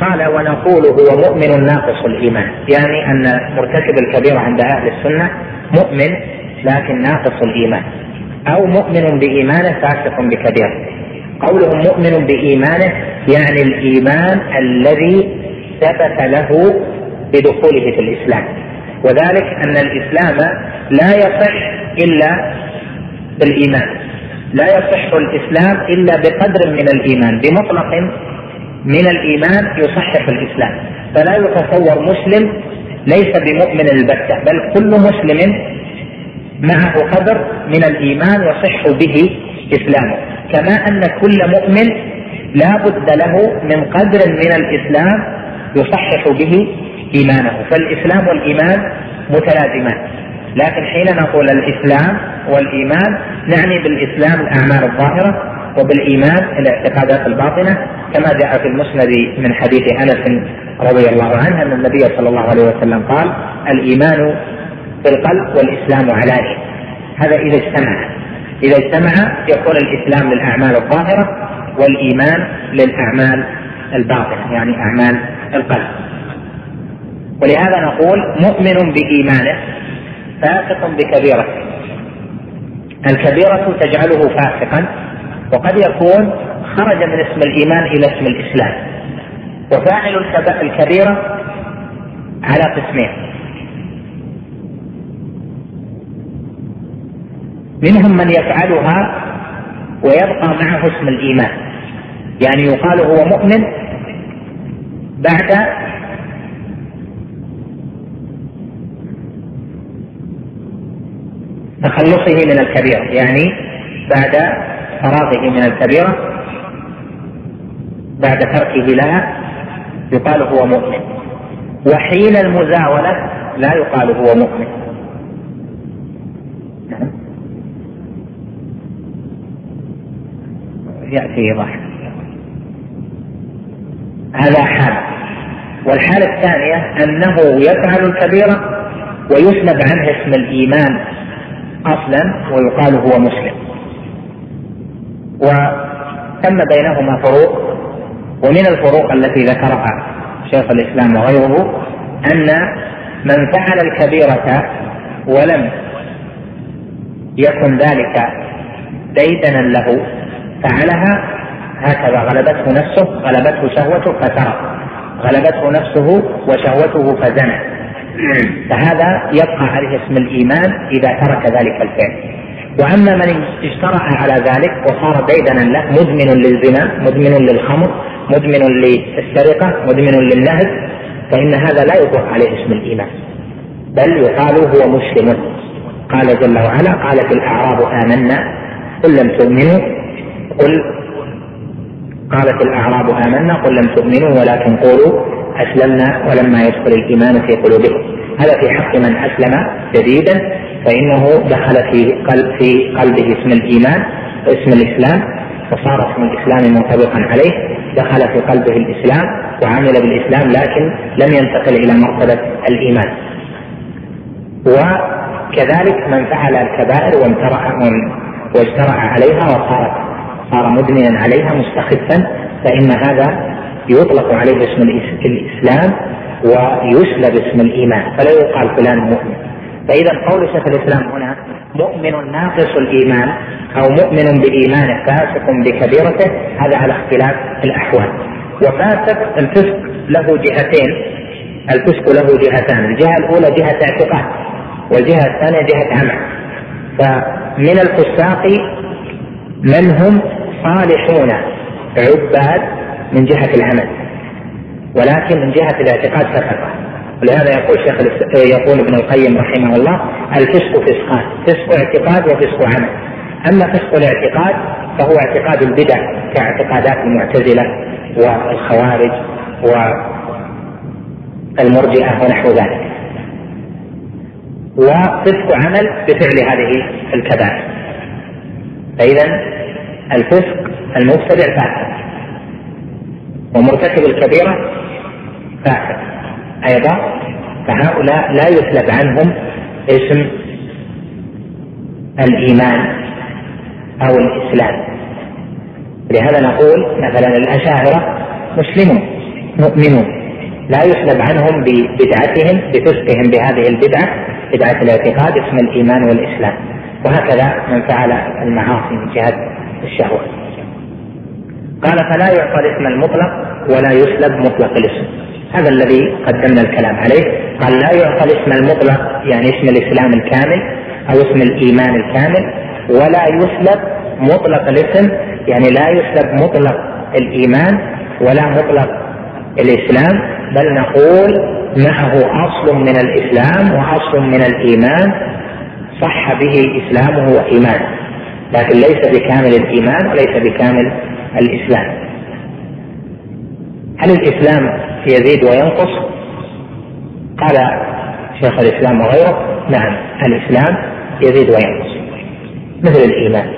قال ونقول هو مؤمن ناقص الإيمان. يعني أن مرتكب الكبيره عند أهل السنة مؤمن لكن ناقص الإيمان. أو مؤمن بإيمانه فاسق بكبيره. قولهم مؤمن بإيمانه يعني الإيمان الذي ثبت له بدخوله في الإسلام. وذلك أن الإسلام لا يصح إلا بالإيمان. لا يصح الإسلام إلا بقدر من الإيمان بمطلق من الإيمان يصحح الإسلام. فلا يتصور مسلم ليس بمؤمن البتة بل كل مسلم معه قدر من الإيمان يصح به إسلامه. كما أن كل مؤمن لا بد له من قدر من الإسلام يصحح به إيمانه. فالإسلام والإيمان متلازمان. لكن حين نقول الإسلام والإيمان نعني بالإسلام الأعمال الظاهرة. وبالإيمان الاعتقادات الباطنة كما جاء في المسند من حديث أنس رضي الله عنه أن النبي صلى الله عليه وسلم قال الإيمان في القلب والإسلام علانيه هذا إذا اجتمع. إذا اجتمع يكون الإسلام للأعمال الظاهرة والإيمان للأعمال الباطنة يعني أعمال القلب. ولهذا نقول مؤمن بإيمانه فاسق بكبيرته. الكبيرة تجعله فاسقا وقد يكون خرج من اسم الإيمان إلى اسم الإسلام. وفاعل الكبيرة على قسمين. منهم من يفعلها ويبقى معه اسم الإيمان. يعني يقال هو مؤمن بعد تخلصه من الكبيرة يعني بعد فراغه من الكبيرة بعد تركه لها يقال هو مؤمن. وحين المزاولة لا يقال هو مؤمن. يأتي إيضاح هذا حال. والحالة الثانية أنه يفعل الكبيرة ويسلب عنه اسم الإيمان أصلا ويقال هو مسلم. وتم بينهما فروق ومن الفروق التي ذكرها شيخ الإسلام وغيره أن من فعل الكبيرة ولم يكن ذلك ديدنا له فعلها هكذا غلبته نفسه غلبته شهوته فترك غلبته نفسه وشهوته فزنى. فهذا يبقى عليه اسم الإيمان إذا ترك ذلك الفعل. وأما من اجترأ على ذلك وصار ديدنا له مدمن للزنا مدمن للخمر مدمن للسرقة مدمن للنهب فإن هذا لا يطلق عليه اسم الإيمان بل يقال هو مسلم. قال جل وعلا قالت الأعراب آمنا قل لم تؤمنوا قل قالت الأعراب آمنا قل لم تؤمنوا ولكن قولوا أسلمنا ولما يدخل الإيمان في قلوبكم. هذا في حق من أسلم جديدا فإنه دخل في قلب في قلبه اسم الإيمان واسم الإسلام وصار اسم الإسلام منطبقا عليه. دخل في قلبه الإسلام وعمل بالإسلام لكن لم ينتقل إلى مرتبة الإيمان. وكذلك من فعل الكبائر وامترع واجترع عليها وصارت صار مدمنا عليها مستخفا فإن هذا يطلق عليه اسم الإسلام ويسلب اسم الإيمان فلا يقال فلان مؤمن. فإذا قول شيخ الإسلام هنا مؤمن ناقص الإيمان أو مؤمن بايمانه فاسق بكبيرته هذا على اختلاف الأحوال. وفاسق الفسق له جهتين الفسق له جهتان الجهة الأولى جهة اعتقاد والجهة الثانية جهة عمل فمن الفساق من هم صالحون عباد من جهة العمل ولكن من جهة الاعتقاد فسقة ولهذا يقول شيخ يقول ابن القيم رحمه الله الفسق فسقان فسق اعتقاد وفسق عمل. أما فسق الاعتقاد فهو اعتقاد البدع كاعتقادات المعتزلة والخوارج والمرجئة ونحو ذلك. وفسق عمل بفعل هذه الكبائر. فإذا الفسق المبتدع فاسق. ومرتكب الكبيرة فاسق أيضا فهؤلاء لا يسلب عنهم اسم الإيمان أو الإسلام. لهذا نقول مثلا الأشاعرة مسلمون مؤمنون. لا يسلب عنهم ببدعتهم بفسقهم بهذه البدعة بدعة الاعتقاد اسم الإيمان والإسلام. وهكذا من فعل المعاصي من جهة الشهوة. قال فلا يعطى الاسم المطلق ولا يسلب مطلق الاسم. هذا الذي قدمنا الكلام عليه. قال لا يعطى الاسم المطلق يعني اسم الإسلام الكامل أو اسم الإيمان الكامل ولا يسلب مطلق الاسم يعني لا يسلب مطلق الإيمان ولا مطلق الإسلام بل نقول معه أصل من الإسلام وأصل من الإيمان صح به إسلامه وإيمانه. لكن ليس بكامل الإيمان وليس بكامل الإسلام. هل الإسلام يزيد وينقص؟ قال شيخ الإسلام وغيره نعم الإسلام يزيد وينقص مثل الإيمان.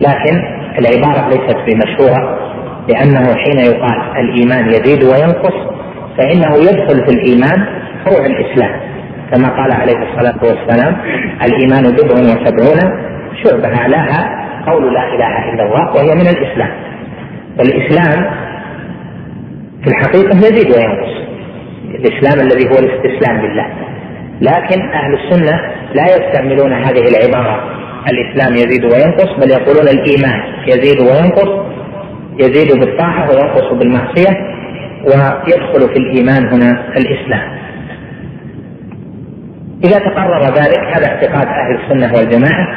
لكن العبارة ليست بمشهوره لأنه حين يقال الإيمان يزيد وينقص فإنه يدخل في الإيمان فروع الإسلام. كما قال عليه الصلاة والسلام الإيمان بضع وسبعون شعبة اعلاها قول لا إله إلا الله وهي من الإسلام. فالإسلام في الحقيقة يزيد وينقص. الإسلام الذي هو الاستسلام لله. لكن أهل السنة لا يستعملون هذه العبارة الإسلام يزيد وينقص بل يقولون الإيمان يزيد وينقص يزيد بالطاعة وينقص بالمعصية ويدخل في الإيمان هنا الإسلام. إذا تقرر ذلك هذا اعتقاد أهل السنة والجماعة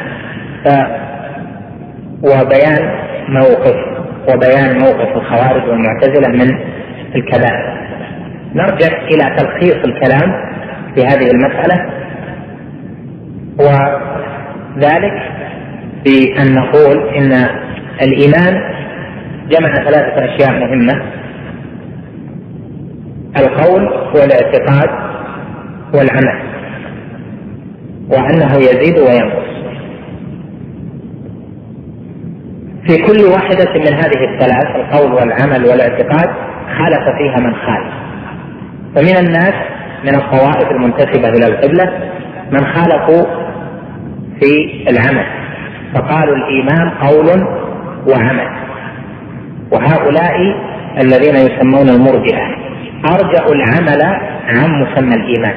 وبيان موقف وبيان موقف الخوارج والمعتزلة من الكبائر نرجع إلى تلخيص الكلام في هذه المسألة وذلك بأن نقول إن الإيمان جمع ثلاثة أشياء مهمة القول والاعتقاد والعمل وأنه يزيد وينقص. في كل واحدة من هذه الثلاث القول والعمل والاعتقاد خالف فيها من خالف. فمن الناس من الطوائف المنتسبة إلى القبلة من خالفوا في العمل. فقالوا الإيمان قول وعمل. وهؤلاء الذين يسمون المرجئة أرجعوا العمل عن مسمى الإيمان.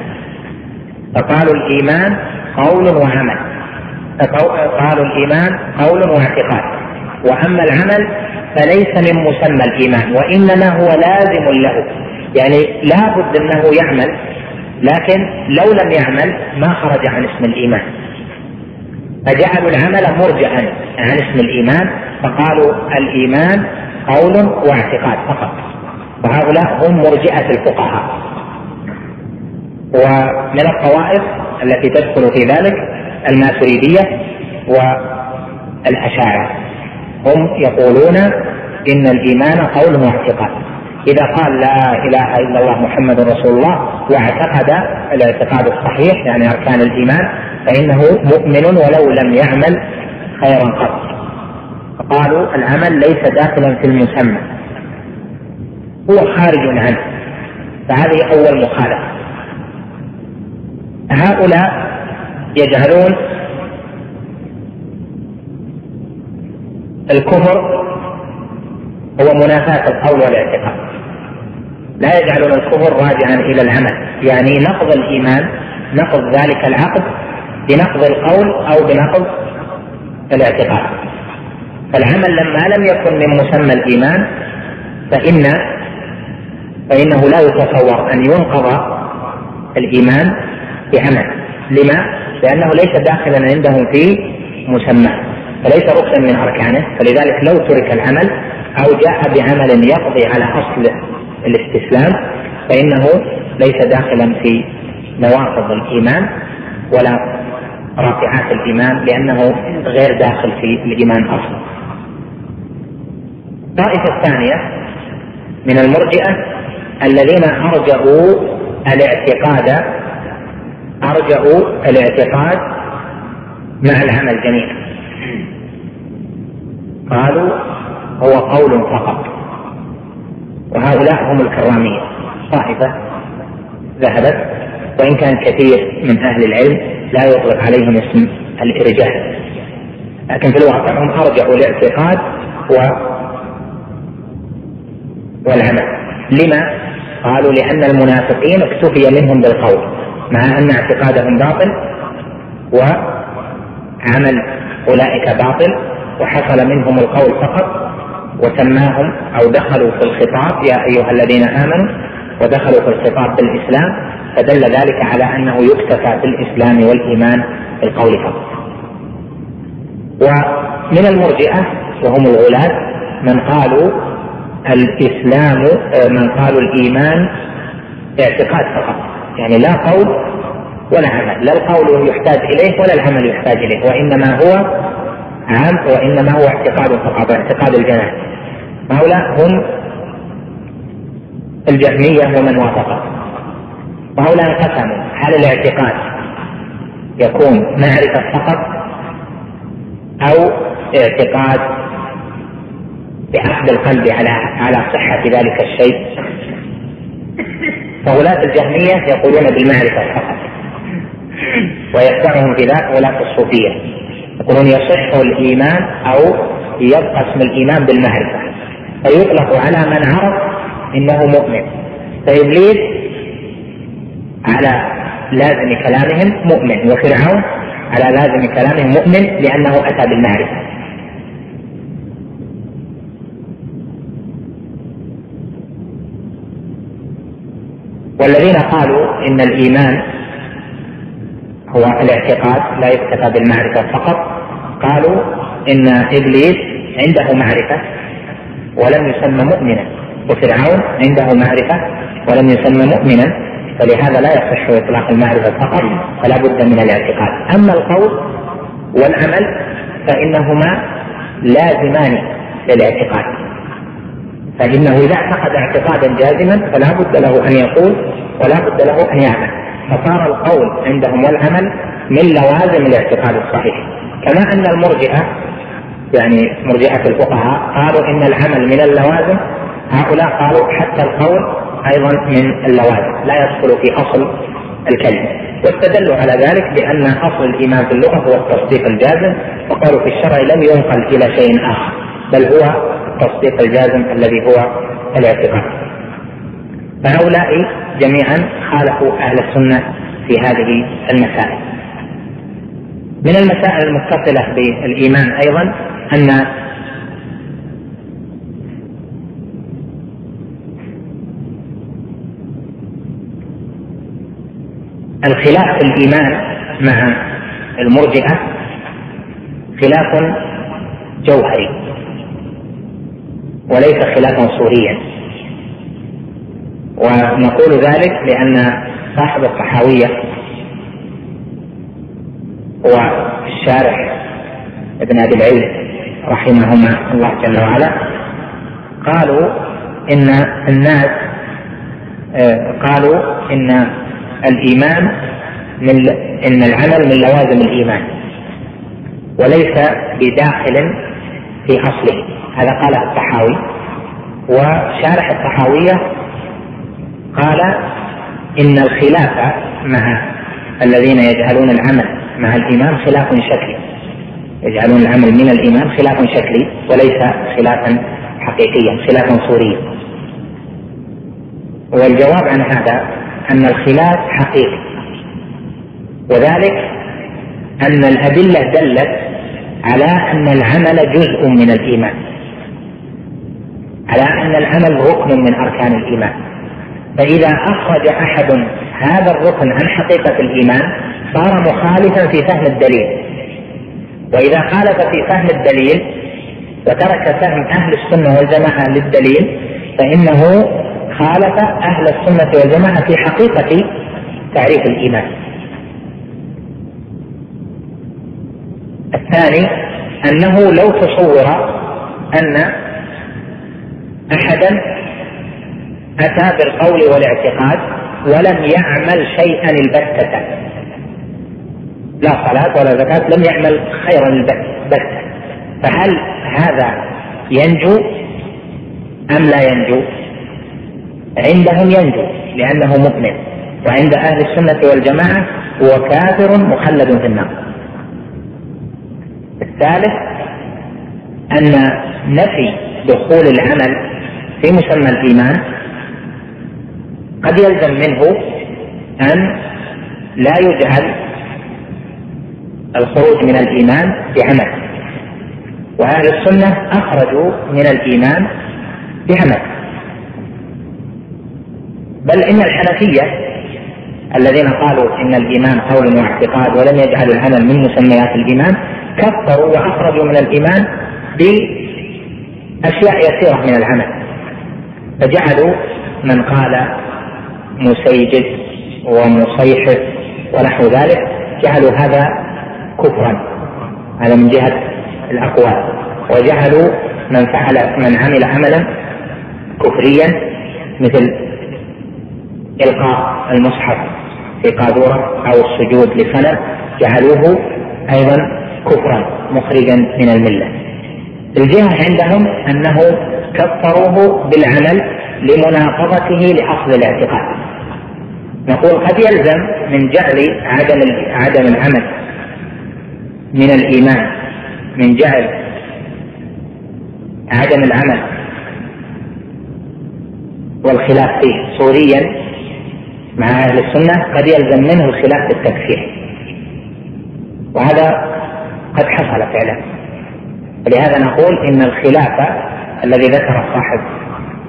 فقالوا الإيمان قول وعمل. قالوا الإيمان قول واعتقاد. وأما العمل فليس من مسمى الإيمان وإنما هو لازم له. يعني لا بد أنه يعمل لكن لو لم يعمل ما خرج عن اسم الإيمان. فجعلوا العمل مرجعا عن اسم الإيمان فقالوا الإيمان قول واعتقاد فقط. وهؤلاء هم مرجئة الفقهاء. ومن الطوائف التي تدخل في ذلك الماتريديه والأشاعرة. هم يقولون إن الإيمان قول واعتقاد إذا قال لا إله إلا الله محمد رسول الله واعتقد الاعتقاد الصحيح يعني أركان الإيمان فإنه مؤمن ولو لم يعمل خيرا قط. فقالوا العمل ليس داخلا في المسمى. هو خارج عنه. فهذه أول مخالفة. هؤلاء يجعلون الكفر هو منافاة القول والاعتقاد. لا يجعلون الكفر راجعا إلى العمل. يعني نقض الإيمان نقض ذلك العقد بنقض القول أو بنقض الاعتقاد. فالعمل لما لم يكن من مسمى الإيمان فإن فإنه لا يتصور أن ينقض الإيمان بعمل. لما؟ لأنه ليس داخلا عندهم في مسماه فليس ركنا من أركانه فلذلك لو ترك العمل أو جاء بعمل يقضي على أصل الاستسلام فإنه ليس داخلا في نواقض الإيمان ولا رافعات الإيمان لأنه غير داخل في الإيمان أصلا. الطائفه الثانية من المرجئة الذين أرجعوا الاعتقاد أرجعوا الاعتقاد مع العمل جميعا قالوا هو قول فقط. وهؤلاء هم الكرامية. طائفة ذهبت وإن كان كثير من أهل العلم لا يطلق عليهم اسم الإرجاء لكن في الواقع هم أرجعوا الاعتقاد و والعمل لما؟ قالوا لأن المنافقين اكتفي منهم بالقول مع أن اعتقادهم باطل وعمل أولئك باطل وحصل منهم القول فقط وسماهم أو دخلوا في الخطاب يا أيها الذين آمنوا ودخلوا في الخطاب بالإسلام فدل ذلك على أنه يكتفى بالإسلام والإيمان بالقول فقط. ومن المرجئة وهم الغلاة من قالوا الإسلام من قالوا الإيمان اعتقاد فقط. يعني لا قول ولا عمل. لا القول يحتاج إليه ولا العمل يحتاج إليه وإنما هو عام وإنما هو اعتقاد فقط اعتقاد الجنان هؤلاء هم الجهمية ومن وافقه وهؤلاء انقسموا. هل الاعتقاد يكون معرفة فقط أو اعتقاد بعقد القلب على على صحة ذلك الشيء؟ فغلاة الجهمية يقولون بالمعرفة فقط. ويتبعهم في ذلك غلاة الصوفية. يقولون يصح الإيمان أو يبقى اسم الإيمان بالمعرفة فيطلق على من عرف إنه مؤمن. فإبليس على لازم كلامهم مؤمن وفرعون على لازم كلامهم مؤمن لأنه أتى بالمعرفة والذين قالوا إن الإيمان هو الاعتقاد لا يكتفى بالمعرفه فقط قالوا إن إبليس عنده معرفة ولم يسمى مؤمنا وفرعون عنده معرفة ولم يسمى مؤمنا فلهذا لا يصح إطلاق المعرفة فقط فلا بد من الاعتقاد. أما القول والعمل فإنهما لازمان للاعتقاد. فإنه إذا اعتقد اعتقادا جازما فلا بد له أن يقول ولا بد له أن يعمل. فصار القول عندهم والعمل من لوازم الاعتقاد الصحيح. كما أن المرجئة يعني مرجئة الفقهاء قالوا إن العمل من اللوازم. هؤلاء قالوا حتى القول أيضا من اللوازم لا يدخل في أصل الكلمة. واستدلوا على ذلك بأن أصل الإيمان في اللغة هو التصديق الجازم وقالوا في الشرع لم ينقل إلى شيء آخر بل هو التصديق الجازم الذي هو الاعتقاد. فهؤلاء جميعا خالفوا أهل السنة في هذه المسائل. من المسائل المتصلة بالإيمان أيضا أن الخلاف في الإيمان مع المرجئة خلاف جوهري وليس خلافا صوريا. ونقول ذلك لأن صاحب الطحاوية هو الشارح ابن أبي العز رحمهما الله جل وعلا. قالوا إن الناس آه، قالوا إن الإيمان من إن العمل من لوازم الإيمان وليس بداخل في أصله. هذا قاله الطحاوي. وشارح الطحاوية قال إن الخلاف مع الذين يجعلون العمل مع الإمام خلاف شكلي. يجعلون العمل من الإمام خلاف شكلي وليس خلافا حقيقيا خلافا صوريا. والجواب عن هذا أن الخلاف حقيقي. وذلك أن الأدلة دلت على أن العمل جزء من الإيمان. على أن العمل ركن من أركان الإيمان. فإذا أخرج أحد هذا الركن عن حقيقة الإيمان صار مخالفا في فهم الدليل. وإذا خالف في فهم الدليل وترك فهم أهل السنة والجماعة للدليل فإنه خالف أهل السنة والجماعة في حقيقة تعريف الإيمان. الثاني أنه لو تصور أن احدا أتى بالقول والاعتقاد ولم يعمل شيئا البتة لا صلاة ولا زكاة لم يعمل خيرا البتة فهل هذا ينجو أم لا ينجو؟ عندهم ينجو لأنه مؤمن وعند أهل السنة والجماعة هو كافر مخلد في النار. الثالث أن نفي دخول العمل في مسمى الإيمان قد يلزم منه أن لا يجعل الخروج من الإيمان بعمل. وأهل السنة أخرجوا من الإيمان بعمل. بل إن الحنفية الذين قالوا إن الإيمان قول واعتقاد ولم يجعلوا العمل من مسميات الإيمان كفروا وأخرجوا من الإيمان بأشياء يسيرة من العمل. فجعلوا من قال مسيجد ومصيحف ونحو ذلك جعلوا هذا كفرا هذا من جهة الأقوال وجعلوا من فعل من عمل عملا كفريا مثل إلقاء المصحف في قاذورة أو السجود لصنم جعلوه أيضا كفرا مخرجا من الملة. الجهة عندهم أنه كفروه بالعمل لمناقضته لأصل الاعتقاد. نقول قد يلزم من جعل عدم عدم العمل من الإيمان من جعل عدم العمل. والخلاف فيه. صوريا مع أهل السنة قد يلزم منه الخلاف بالتكفير وهذا قد حصل فعلا. ولهذا نقول إن الخلاف الذي ذكر صاحب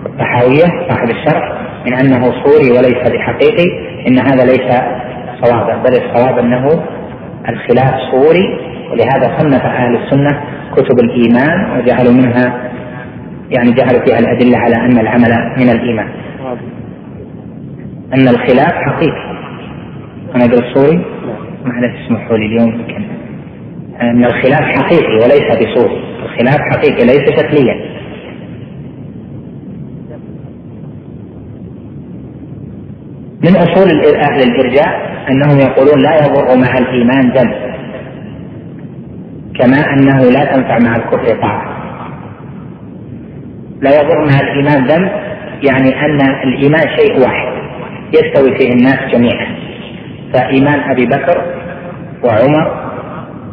الطحاوية صاحب الشرح من أنه صوري وليس بحقيقي إن هذا ليس صوابا بل الصواب أنه الخلاف صوري ولهذا صنف أهل السنة كتب الإيمان وجعلوا منها يعني جعلوا فيها الأدلة على أن العمل من الإيمان. أن الخلاف حقيقي. أنا أقول الصوري معلش اسمحوا لي اليوم يمكن أن الخلاف حقيقي وليس بصوري. الخلاف حقيقي ليس شكليا. من أصول أهل الإرجاء أنهم يقولون لا يضر مع الإيمان دم كما أنه لا تنفع مع الكفر طاعة. لا يضر مع الإيمان ذنب يعني أن الإيمان شيء واحد يستوي فيه الناس جميعا فإيمان أبي بكر وعمر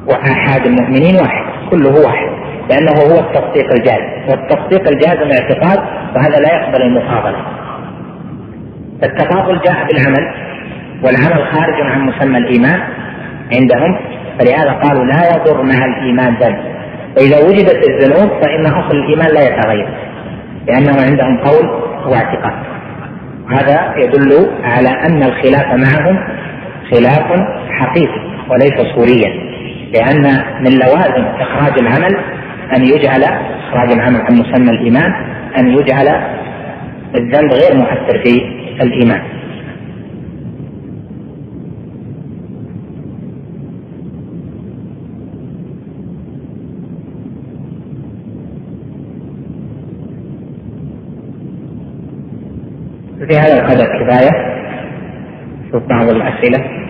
وآحاد المؤمنين واحد كله واحد لأنه هو التصديق الجازم والتصديق الجازم اعتقاد وهذا لا يقبل المفاضله فالتفاضل جاء بالعمل والعمل خارج عن مسمى الإيمان عندهم فلهذا قالوا لا يضر مع الإيمان ذنب فاذا وجدت الذنوب فإن أصل الإيمان لا يتغير لأنه عندهم قول واعتقاد. هذا يدل على أن الخلاف معهم خلاف حقيقي وليس صوريا لأن من لوازم إخراج العمل أن يجعل إخراج العمل عن مسمى الإيمان أن يجعل الذنب غير مؤثر في الإيمان. في هذا القدر كفاية؟ شوف بعض الأسئلة.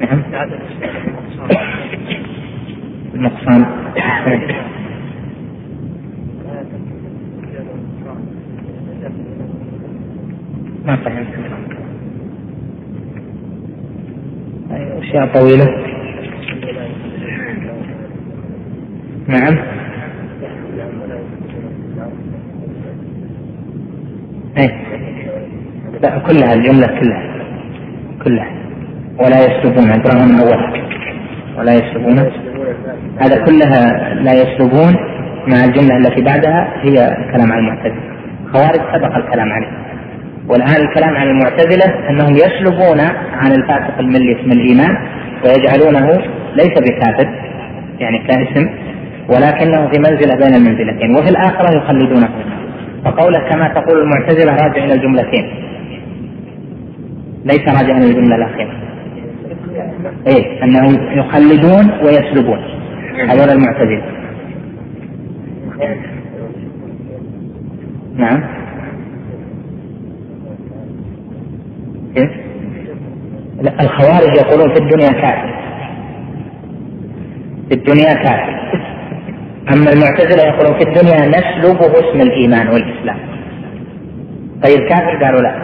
نعم. النقصان ما فهمت. أشياء طويلة. نعم. إيه. لا كلها الجملة كلها. كلها. ولا يسلبون من اولها ولا يسلبون. هذا كلها لا يسلبون مع الجملة التي بعدها هي الكلام عن المعتزلة. خوارج سبق الكلام عليه. والآن الكلام عن المعتزلة أنهم يسلبون عن الفاسق الملي اسم الإيمان ويجعلونه ليس بكافر يعني كاسم ولكنه في منزلة بين المنزلتين وفي الآخرة يخلدونه. فقوله كما تقول المعتزلة راجع إلى الجملتين. ليس راجعا إلى الجملة الأخيرة. إيه؟ أنهم يخلدون ويسلبون. هذول المعتزلة. نعم. إيه؟ لا الخوارج يقولون في الدنيا كافر. في الدنيا كافر. أما المعتزلة يقولون في الدنيا نسلبه اسم الإيمان والإسلام. طيب كافر؟ قالوا لا.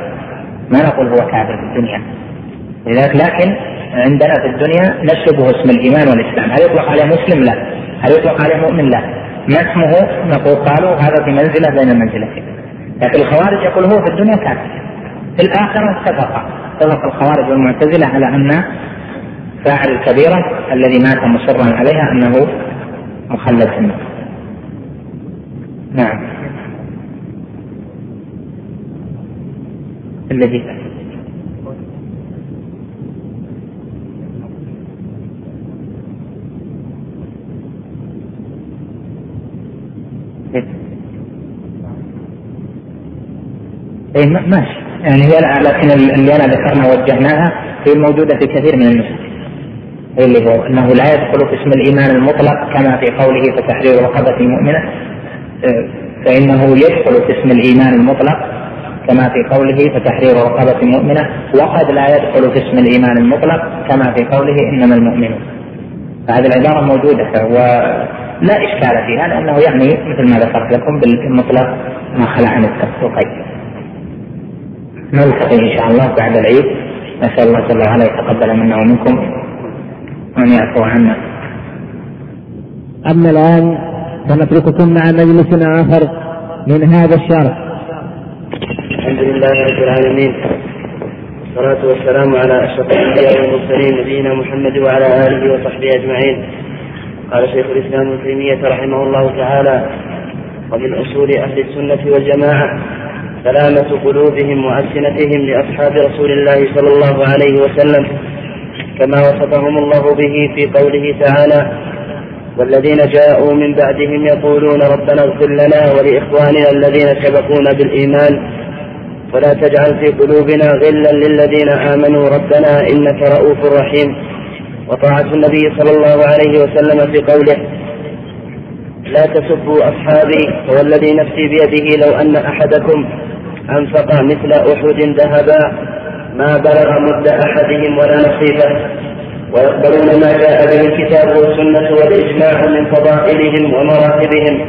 ما نقول هو كافر في الدنيا. لذلك لكن عندنا في الدنيا نسلبه اسم الإيمان والإسلام. هل يطلق عليه مسلم؟ لا. هل يطلق عليه مؤمن؟ لا. ما اسمه؟ نقول قالوا هذا في منزلة بين المنزلتين لكن الخوارج يقول هو في الدنيا كافر. في الآخرة اتفق. اتفق الخوارج والمعتزلة على أن فاعل الكبيرة الذي مات مصرا عليها أنه مخلد في النار. نعم. الذي اي ماشي يعني هي لكن اللي أنا ذكرنا وجهناها هي الموجودة في كثير من النسخ اللي هو أنه لا يدخل في اسم الإيمان المطلق كما في قوله فتحرير رقبة مؤمنه آه، فإنه يدخل في اسم الإيمان المطلق كما في قوله فتحرير رقبة مؤمنه وقد لا يدخل في اسم الإيمان المطلق كما في قوله إنما المؤمنون. فهذه العبارة موجودة ولا إشكال فيها لأنه يعني مثل ما ذكرت لكم بالمطلق ما خلا عن التقييد نلتقي إن شاء الله بعد العيد. نسأل الله جل وعلا يتقبل منا ومنكم. وان يعفو عنا أما الآن فنترككم مع مجلس آخر من هذا الشرح الحمد لله رب العالمين. والصلاة والسلام على أشرف الأنبياء والمرسلين نبينا محمد وعلى آله وصحبه أجمعين. قال شيخ الإسلام ابن تيمية رحمه الله تعالى ومن أصول أهل السنة والجماعة سلامة قلوبهم وألسنتهم لأصحاب رسول الله صلى الله عليه وسلم كما وصفهم الله به في قوله تعالى والذين جاءوا من بعدهم يقولون ربنا اغفر لنا ولإخواننا الذين سبقونا بالإيمان ولا تجعل في قلوبنا غلا للذين آمنوا ربنا إنك رؤوف رحيم. وطاعة النبي صلى الله عليه وسلم في قوله لا تسبوا أصحابي والذي نفسي بيده لو أن أحدكم أنفق مثل أحد ذهبا ما بلغ مد أحدهم ولا نصيبه. ويقبلون ما جاء به الكتاب والسنة والإجماع من فضائلهم ومراتبهم.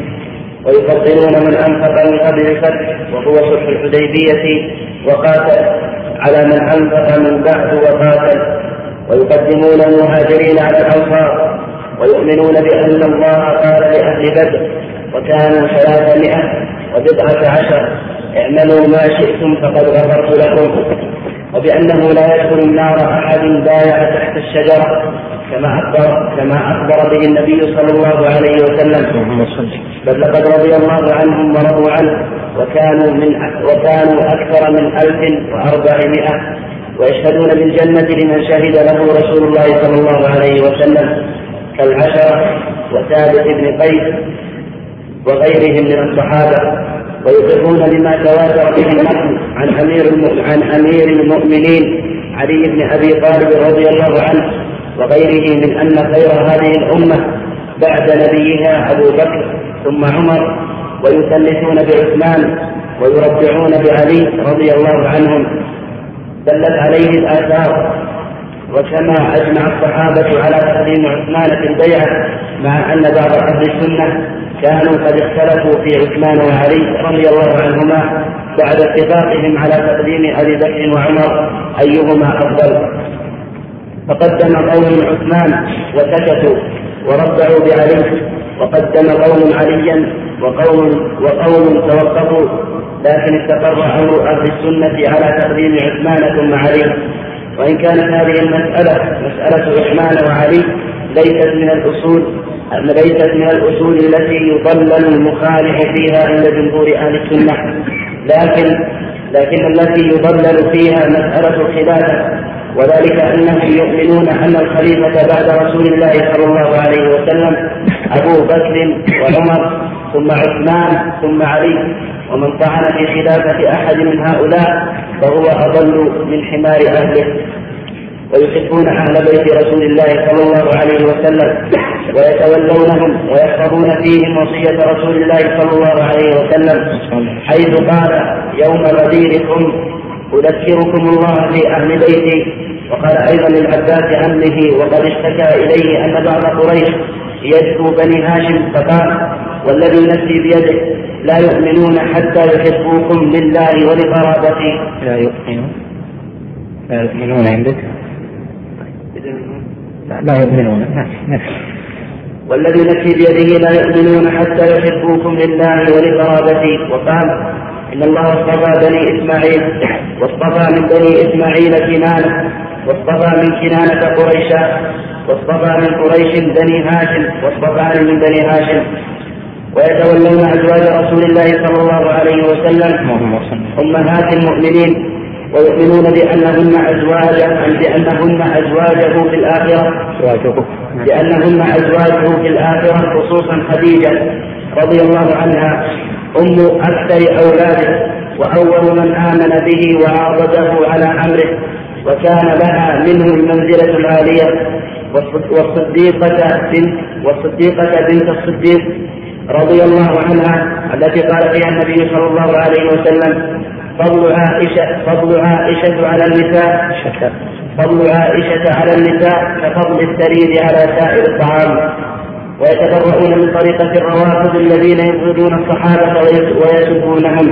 ويفضلون من أنفق من قبل الفتح وهو صلح الحديبية وقاتل على من أنفق من بعد وقاتل. ويقدمون المهاجرين على الأنصار. ويؤمنون بأن الله قال لأهل بدر وكانوا ثلاثمائة وبضعة عشر اعملوا ما شئتم فقد غفرت لكم. وبأنه لا يدخل النار أحد بايع تحت الشجرة كما أخبر كما أخبر به النبي صلى الله عليه وسلم. بل لقد رضي الله عنهم ورضوا عنه وكانوا من وكانوا أكثر من ألف وأربعمائة. ويشهدون بالجنة لمن شهد له رسول الله صلى الله عليه وسلم كالعشرة وثابت بن قيس وغيرهم من الصحابة. ويقرون بما تواتر به النقل عن أمير عن أمير المؤمنين علي بن أبي طالب رضي الله عنه وغيره من أن خير هذه الأمة بعد نبيها أبو بكر ثم عمر ويثلثون بعثمان ويربعون بعلي رضي الله عنهم دلت عليه الآثار وكما أجمع الصحابة على تقديم عثمان في البيعة مع أن بعض أهل السنة كانوا قد اختلفوا في عثمان وعلي رضي الله عنهما بعد اتفاقهم على تقديم أبي بكر وعمر أيهما أفضل. فقدم قوم عثمان وسكتوا وربعوا بعلي وقدم قوم عليا وقوم وقوم توقفوا لكن استقر أمر أهل السنة على تقديم عثمان ثم علي. وإن كانت هذه المسألة مسألة عثمان وعلي ليست من الأصول ليست من الأصول التي يضلل المخالف فيها عند جمهور أهل السنة. لكن لكن التي يضلل فيها مسألة الخلافة وذلك أنهم يؤمنون أن الخليفة بعد رسول الله صلى الله عليه وسلم أبو بكر وعمر ثم عثمان ثم علي. ومن طعن في خلافة أحد من هؤلاء فهو أضل من حمار أهله. ويحبون أهل بيت رسول الله صلى الله عليه وسلم ويتولونهم ويحفظون فيهم وصية رسول الله صلى الله عليه وسلم حيث قال يوم غديركم أذكركم الله في أهل بيتي وقال أيضا للعباس عمه وقد اشتكى إليه أن بعض قريش يدعو بني هاشم فقال والذي نفسي بيده لا يؤمنون حتى يحبوكم لله ولقرابتي لا يؤمنون. لا يؤمنون عندك؟ لا, لا يؤمنون والذي نفسي بيده لا يؤمنون حتى يحبوكم لله ولقرابتي وقال إن الله اصطفى بني إسماعيل واصطفى من بني إسماعيل كنانة واصطفى من كنانة قريشا واصطفى من قريش بني هاشم واصطفى من بني هاشم. ويتولون أزواج رسول الله صلى الله عليه وسلم أمهات المؤمنين ويؤمنون بأنهن أزواج بأنهن أزواجه في الآخرة بأنهن أزواجه في الآخرة خصوصا خديجة رضي الله عنها. أم أكثر أولاده وأول من آمن به وعارضه على أمره. وكان لها منه المنزلة العالية والصديقة بنت والصديقة بنت الصديق رضي الله عنها التي قال فيها النبي صلى الله عليه وسلم فضل عائشة فضل عائشة على النساء فضل عائشة على النساء كفضل الثريد على سائر الطعام. ويتبرؤون من طريقة الروافض الذين يبغضون الصحابة ويسبونهم.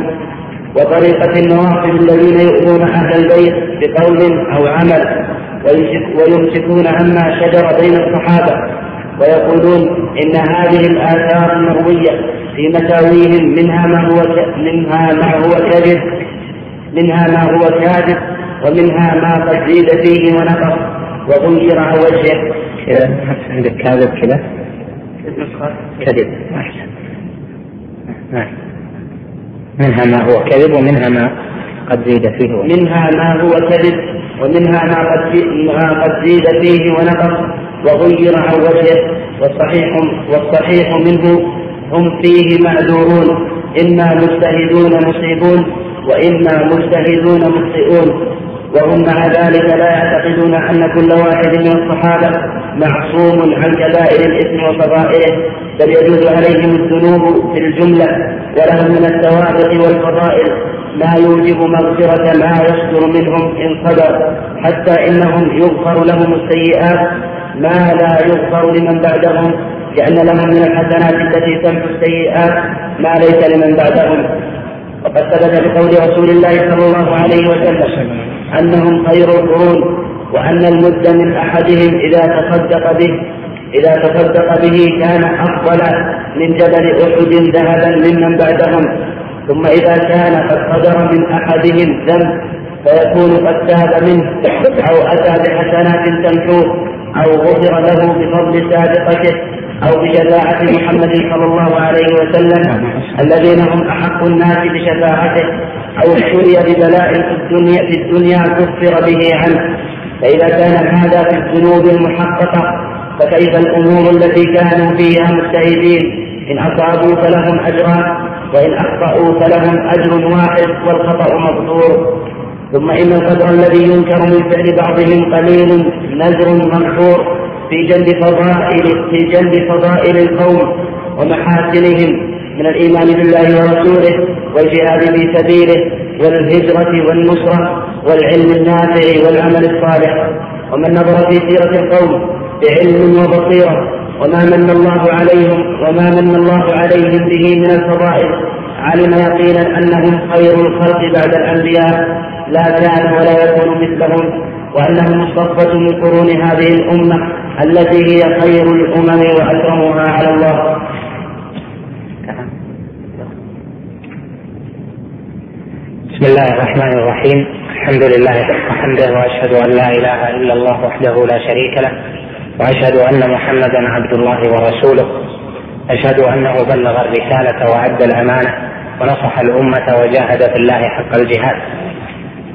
وطريقة النوافذ الذين يؤذون أهل البيت بقول أو عمل ويمسكون عما شجر بين الصحابة ويقولون إن هذه الآثار المروية في مساويهم منها ما هو منها ما هو كذب منها ما هو كاذب ومنها ما قد زيد فيه ونقص وغير عن وجهه. كذا عندك كاذب كذا؟ كذب أحسن. منها ما هو كذب ومنها ما قد زيد فيه ونقص. منها ما هو كذب ومنها ما قد ما قد زيد فيه ونقص. وغير عن وجهه والصحيح والصحيح منه هم فيه معذورون. إما مجتهدون مصيبون وإما مجتهدون مخطئون. وهم مع ذلك لا يعتقدون أن كل واحد من الصحابة معصوم عن كبائر الإثم وفضائله. بل يجوز عليهم الذنوب في الجملة ولهم من السوابق والفضائل. ما يوجب مغفرة ما يصدر منهم إن صدر. حتى إنهم يغفر لهم السيئات ما لا يغفر لمن بعدهم لأن لهم من الحسنات التي تمحو السيئات ما ليس لمن بعدهم. وقد ثبت بقول رسول الله صلى الله عليه وسلم أنهم خير القرون وأن المد من أحدهم إذا تصدق به إذا تصدق به كان أفضل من جبل أحد ذهبا ممن بعدهم. ثم إذا كان قد قدر من أحدهم ذنب فيكون قد تاب منه أو أتى بحسنات تمحوه أو غفر له بفضل سابقته أو بشفاعة محمد صلى الله عليه وسلم. الذين هم أحق الناس بشفاعته أو ابتلي ببلاء في الدنيا في الدنيا كفر به عنه. فإذا كان هذا في الذنوب المحققة فكيف الأمور التي كانوا فيها مجتهدين؟ إن أصابوا فلهم أجران وإن أخطأوا فلهم أجر واحد والخطأ مغفور ثم إن القدر الذي ينكر من فعل بعضهم قليل نزر ممحور في جلب فضائل في جلب فضائل القوم ومحاسنهم من الإيمان بالله ورسوله والجهاد في سبيله والهجرة والنصرة والعلم النافع والعمل الصالح. ومن نظر في سيرة القوم بعلم وبصيرة وما من الله عليهم وما من الله عليهم به من الفضائل. علم يقينا أنهم خير الخلق بعد الأنبياء لا كان ولا يكون مثلهم وأنهم مصطفة من قرون هذه الأمة التي هي خير الأمم وأكرمها على الله. بسم الله الرحمن الرحيم. الحمد لله وحمده وأشهد أن لا إله إلا الله وحده لا شريك له وأشهد أن محمدا عبد الله ورسوله. أشهد أنه بلغ الرسالة وأدى الأمانة ونصح الأمة وجاهد في الله حق الجهاد.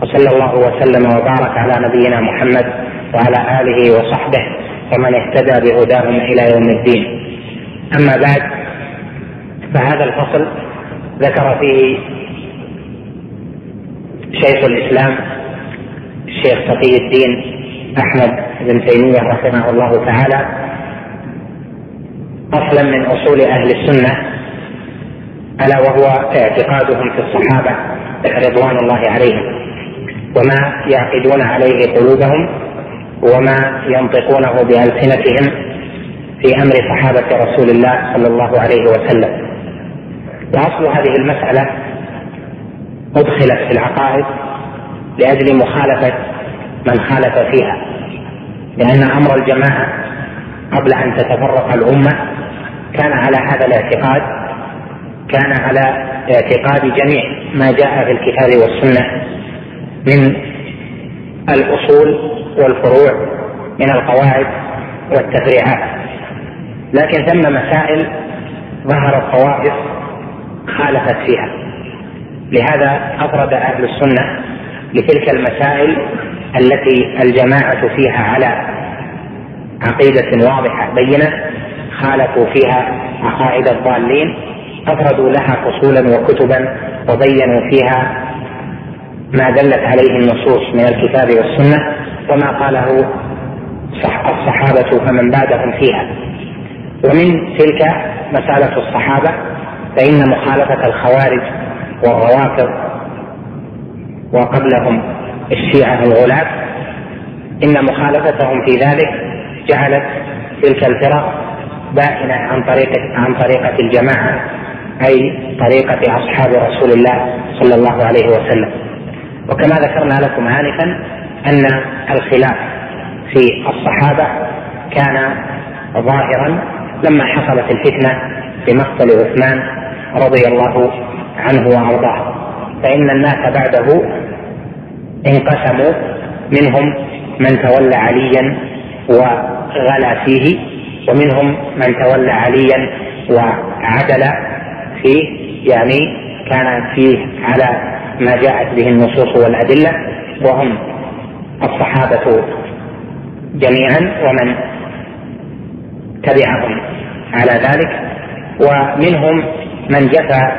وصلى الله وسلم وبارك على نبينا محمد وعلى آله وصحبه ومن اهتدى بهداهم إلى يوم الدين. أما بعد فهذا الفصل ذكر فيه شيخ الإسلام الشيخ تقي الدين أحمد بن تيمية رحمه الله تعالى أصلا من أصول أهل السنة ألا وهو اعتقادهم في الصحابة رضوان الله عليهم وما يعقدون عليه قلوبهم وما ينطقونه بألسنتهم في أمر صحابة رسول الله صلى الله عليه وسلم. وأصل هذه المسألة أدخلت في العقائد لأجل مخالفة من خالف فيها لأن أمر الجماعة قبل أن تتفرق الأمة كان على هذا الاعتقاد كان على اعتقاد جميع ما جاء في الكتاب والسنة من الأصول والفروع من القواعد والتفريعات. لكن ثم مسائل ظهرت طوائف خالفت فيها. لهذا أفرد أهل السنة لتلك المسائل التي الجماعة فيها على عقيدة واضحة بينة خالفوا فيها عقائد الضالين أفردوا لها فصولا وكتبا وبينوا فيها ما دلت عليه النصوص من الكتاب والسنة وما قاله الصحابة فمن بعدهم فيها. ومن تلك مسألة الصحابة فإن مخالفة الخوارج والروافض وقبلهم الشيعة الغلاة إن مخالفتهم في ذلك جعلت تلك الفرق بائنه عن طريقه عن طريقة الجماعة أي طريقة أصحاب رسول الله صلى الله عليه وسلم. وكما ذكرنا لكم انفا أن الخلاف في الصحابة كان ظاهرا لما حصلت الفتنة بمقتل عثمان رضي الله عنه وأرضاه. فإن الناس بعده انقسموا منهم من تولى عليا وغلا فيه ومنهم من تولى عليا وعدل فيه. يعني كان فيه على ما جاءت به النصوص والأدلة وهم الصحابة جميعا ومن تبعهم على ذلك. ومنهم من جفى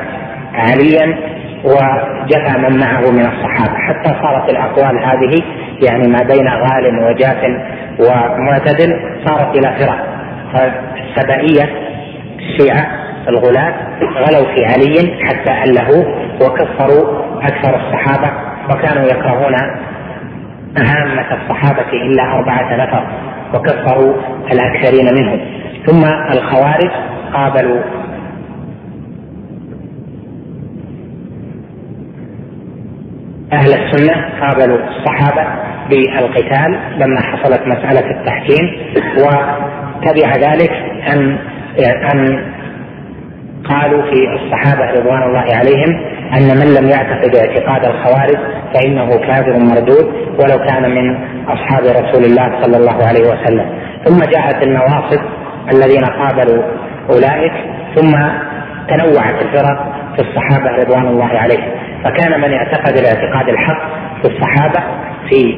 عليا وجفى من معه من الصحابة. حتى صارت الأقوال هذه يعني ما بين غال وجاف ومعتدل صارت إلى فرق. فالسبائية الشيعة الغلاة غلوا في علي حتى ألهوه وكفروا أكثر الصحابة وكانوا يكرهون عامة الصحابة إلا أربعة نفر وكفروا الأكثرين منهم. ثم الخوارج قابلوا أهل السنة قابلوا الصحابة بالقتال لما حصلت مسألة التحكيم وتبع ذلك أن أن قالوا في الصحابة رضوان الله عليهم أن من لم يعتقد اعتقاد الخوارج فإنه كافر مردود ولو كان من أصحاب رسول الله صلى الله عليه وسلم. ثم جاءت النواصب الذين قابلوا أولئك ثم تنوعت الفرق في الصحابة رضوان الله عليهم. فكان من اعتقد الاعتقاد الحق في الصحابة في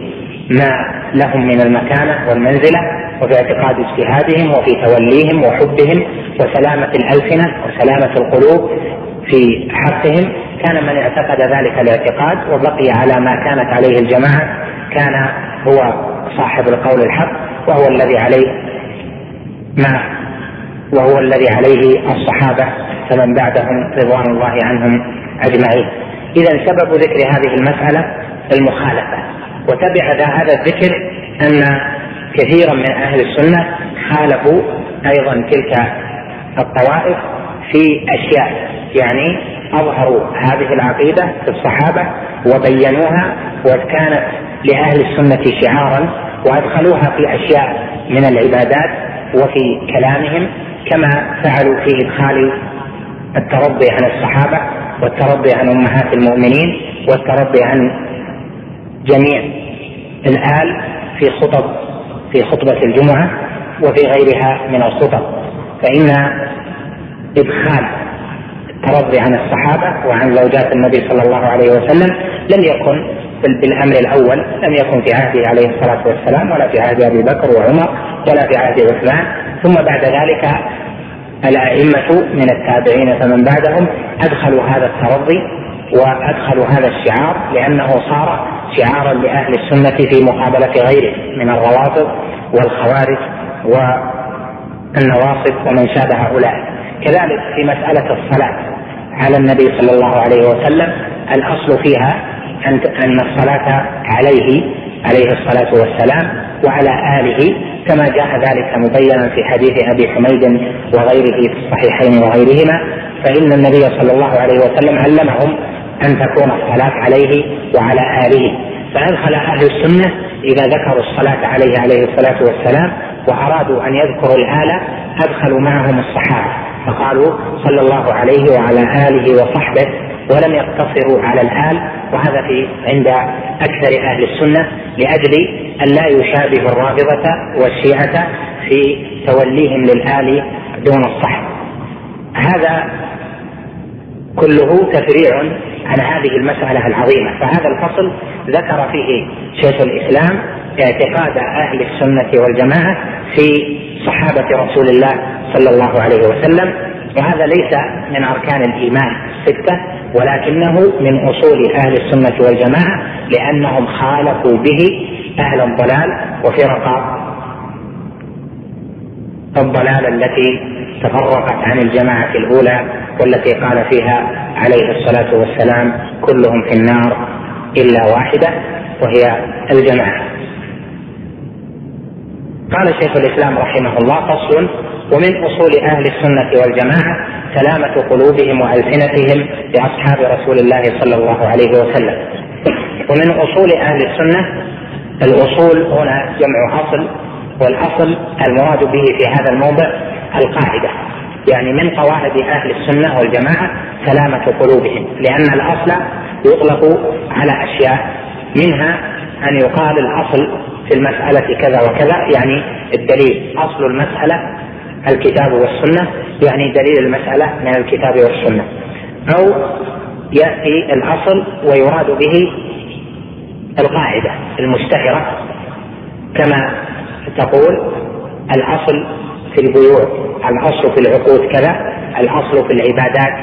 ما لهم من المكانة والمنزلة وفي اعتقاد اجتهادهم وفي توليهم وحبهم وسلامة الألسنة وسلامة القلوب في حقهم. كان من اعتقد ذلك الاعتقاد وبقي على ما كانت عليه الجماعة. كان هو صاحب القول الحق وهو الذي عليه ما وهو الذي عليه الصحابة فمن بعدهم رضوان الله عنهم أجمعين. إذا سبب ذكر هذه المسألة المخالفة. وتبع هذا الذكر أن كثيرا من أهل السنة خالفوا أيضا تلك الطوائف في أشياء يعني أظهروا هذه العقيدة في الصحابة وبينوها وكانت لأهل السنة شعارا وأدخلوها في أشياء من العبادات وفي كلامهم كما فعلوا في إدخال الترضي عن الصحابة والترضي عن أمهات المؤمنين والترضي عن جميع الآل في خطب في خطبة الجمعة وفي غيرها من الخطب. فإن إدخال الترضي عن الصحابة وعن زوجات النبي صلى الله عليه وسلم لم يكن بالأمر الأول لم يكن في عهده عليه الصلاة والسلام ولا في عهد أبي بكر وعمر ولا في عهد عثمان. ثم بعد ذلك الأئمة من التابعين فمن بعدهم أدخلوا هذا الترضي وأدخلوا هذا الشعار لأنه صار شعارا لأهل السنة في مقابلة غيره من الروافض والخوارج والنواصب ومن شابه هؤلاء. كذلك في مسألة الصلاة على النبي صلى الله عليه وسلم الأصل فيها أن الصلاة عليه عليه الصلاة والسلام وعلى آله كما جاء ذلك مبينا في حديث أبي حميد وغيره في الصحيحين وغيرهما فإن النبي صلى الله عليه وسلم علمهم أن تكون الصلاة عليه وعلى آله. فأدخل أهل السنة إذا ذكروا الصلاة عليه عليه الصلاة والسلام وأرادوا أن يذكروا الآلة أدخلوا معهم الصحابة. فقالوا صلى الله عليه وعلى آله وصحبه ولم يقتصروا على الآل. وهذا في عند أكثر أهل السنة لأجل أن لا يشابه الرافضة والشيعة في توليهم للآل دون الصحب. هذا كله تفريع عن هذه المسألة العظيمة. فهذا الفصل ذكر فيه شيخ الإسلام اعتقاد أهل السنة والجماعة في صحابة رسول الله صلى الله عليه وسلم وهذا ليس من أركان الإيمان الستة ولكنه من أصول أهل السنة والجماعة لأنهم خالفوا به أهل الضلال وفرق الضلال التي تفرقت عن الجماعة الأولى والتي قال فيها عليه الصلاة والسلام كلهم في النار إلا واحدة وهي الجماعة. قال شيخ الإسلام رحمه الله فصل ومن أصول أهل السنة والجماعة سلامة قلوبهم وألسنتهم لأصحاب رسول الله صلى الله عليه وسلم. ومن أصول أهل السنة الأصول هنا جمع أصل والأصل المراد به في هذا الموضع القاعدة. يعني من قواعد أهل السنة والجماعة سلامة قلوبهم لأن الأصل يطلق على أشياء منها أن يقال الأصل في المسألة كذا وكذا يعني الدليل. أصل المسألة الكتاب والسنة يعني دليل المسألة من الكتاب والسنة. أو يأتي الأصل ويراد به القاعدة المشتهرة. كما تقول الأصل في البيوع. الأصل في العقود كذا الأصل في العبادات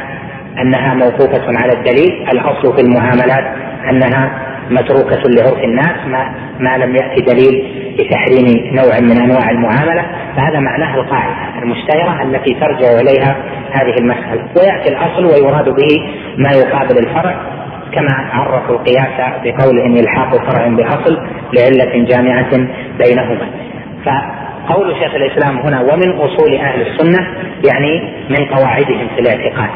أنها موقوفة على الدليل الأصل في المعاملات أنها متروكة لعرف الناس ما, ما لم يأتي دليل بتحريم نوع من أنواع المعاملة فهذا معناه القاعدة المشتهرة التي ترجع إليها هذه المسألة ويأتي الأصل ويراد به ما يقابل الفرع كما عرفوا القياس بقولهم الحاق فرع بأصل لعلة جامعة بينهما. فقول شيخ الإسلام هنا ومن أصول أهل السنة يعني من قواعدهم في الاعتقاد.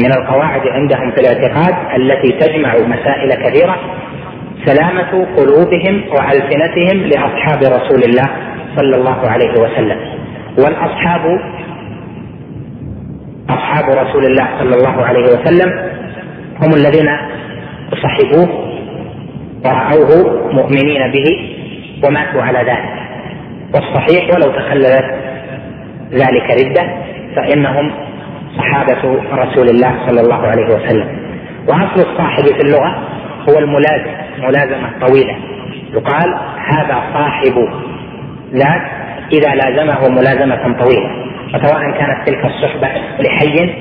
من القواعد عندهم في الاعتقاد التي تجمع مسائل كثيرة سلامة قلوبهم وألسنتهم لأصحاب رسول الله صلى الله عليه وسلم والأصحاب أصحاب رسول الله صلى الله عليه وسلم هم الذين صحبوه ورأوه مؤمنين به وماتوا على ذلك والصحيح ولو تخللت ذلك ردة فإنهم صحابة رسول الله صلى الله عليه وسلم. وأصل الصاحب في اللغة هو الملازم ملازمة طويلة. يقال هذا صاحب ذاك إذا لازمه ملازمة طويلة. فسواء كانت تلك الصحبة لحي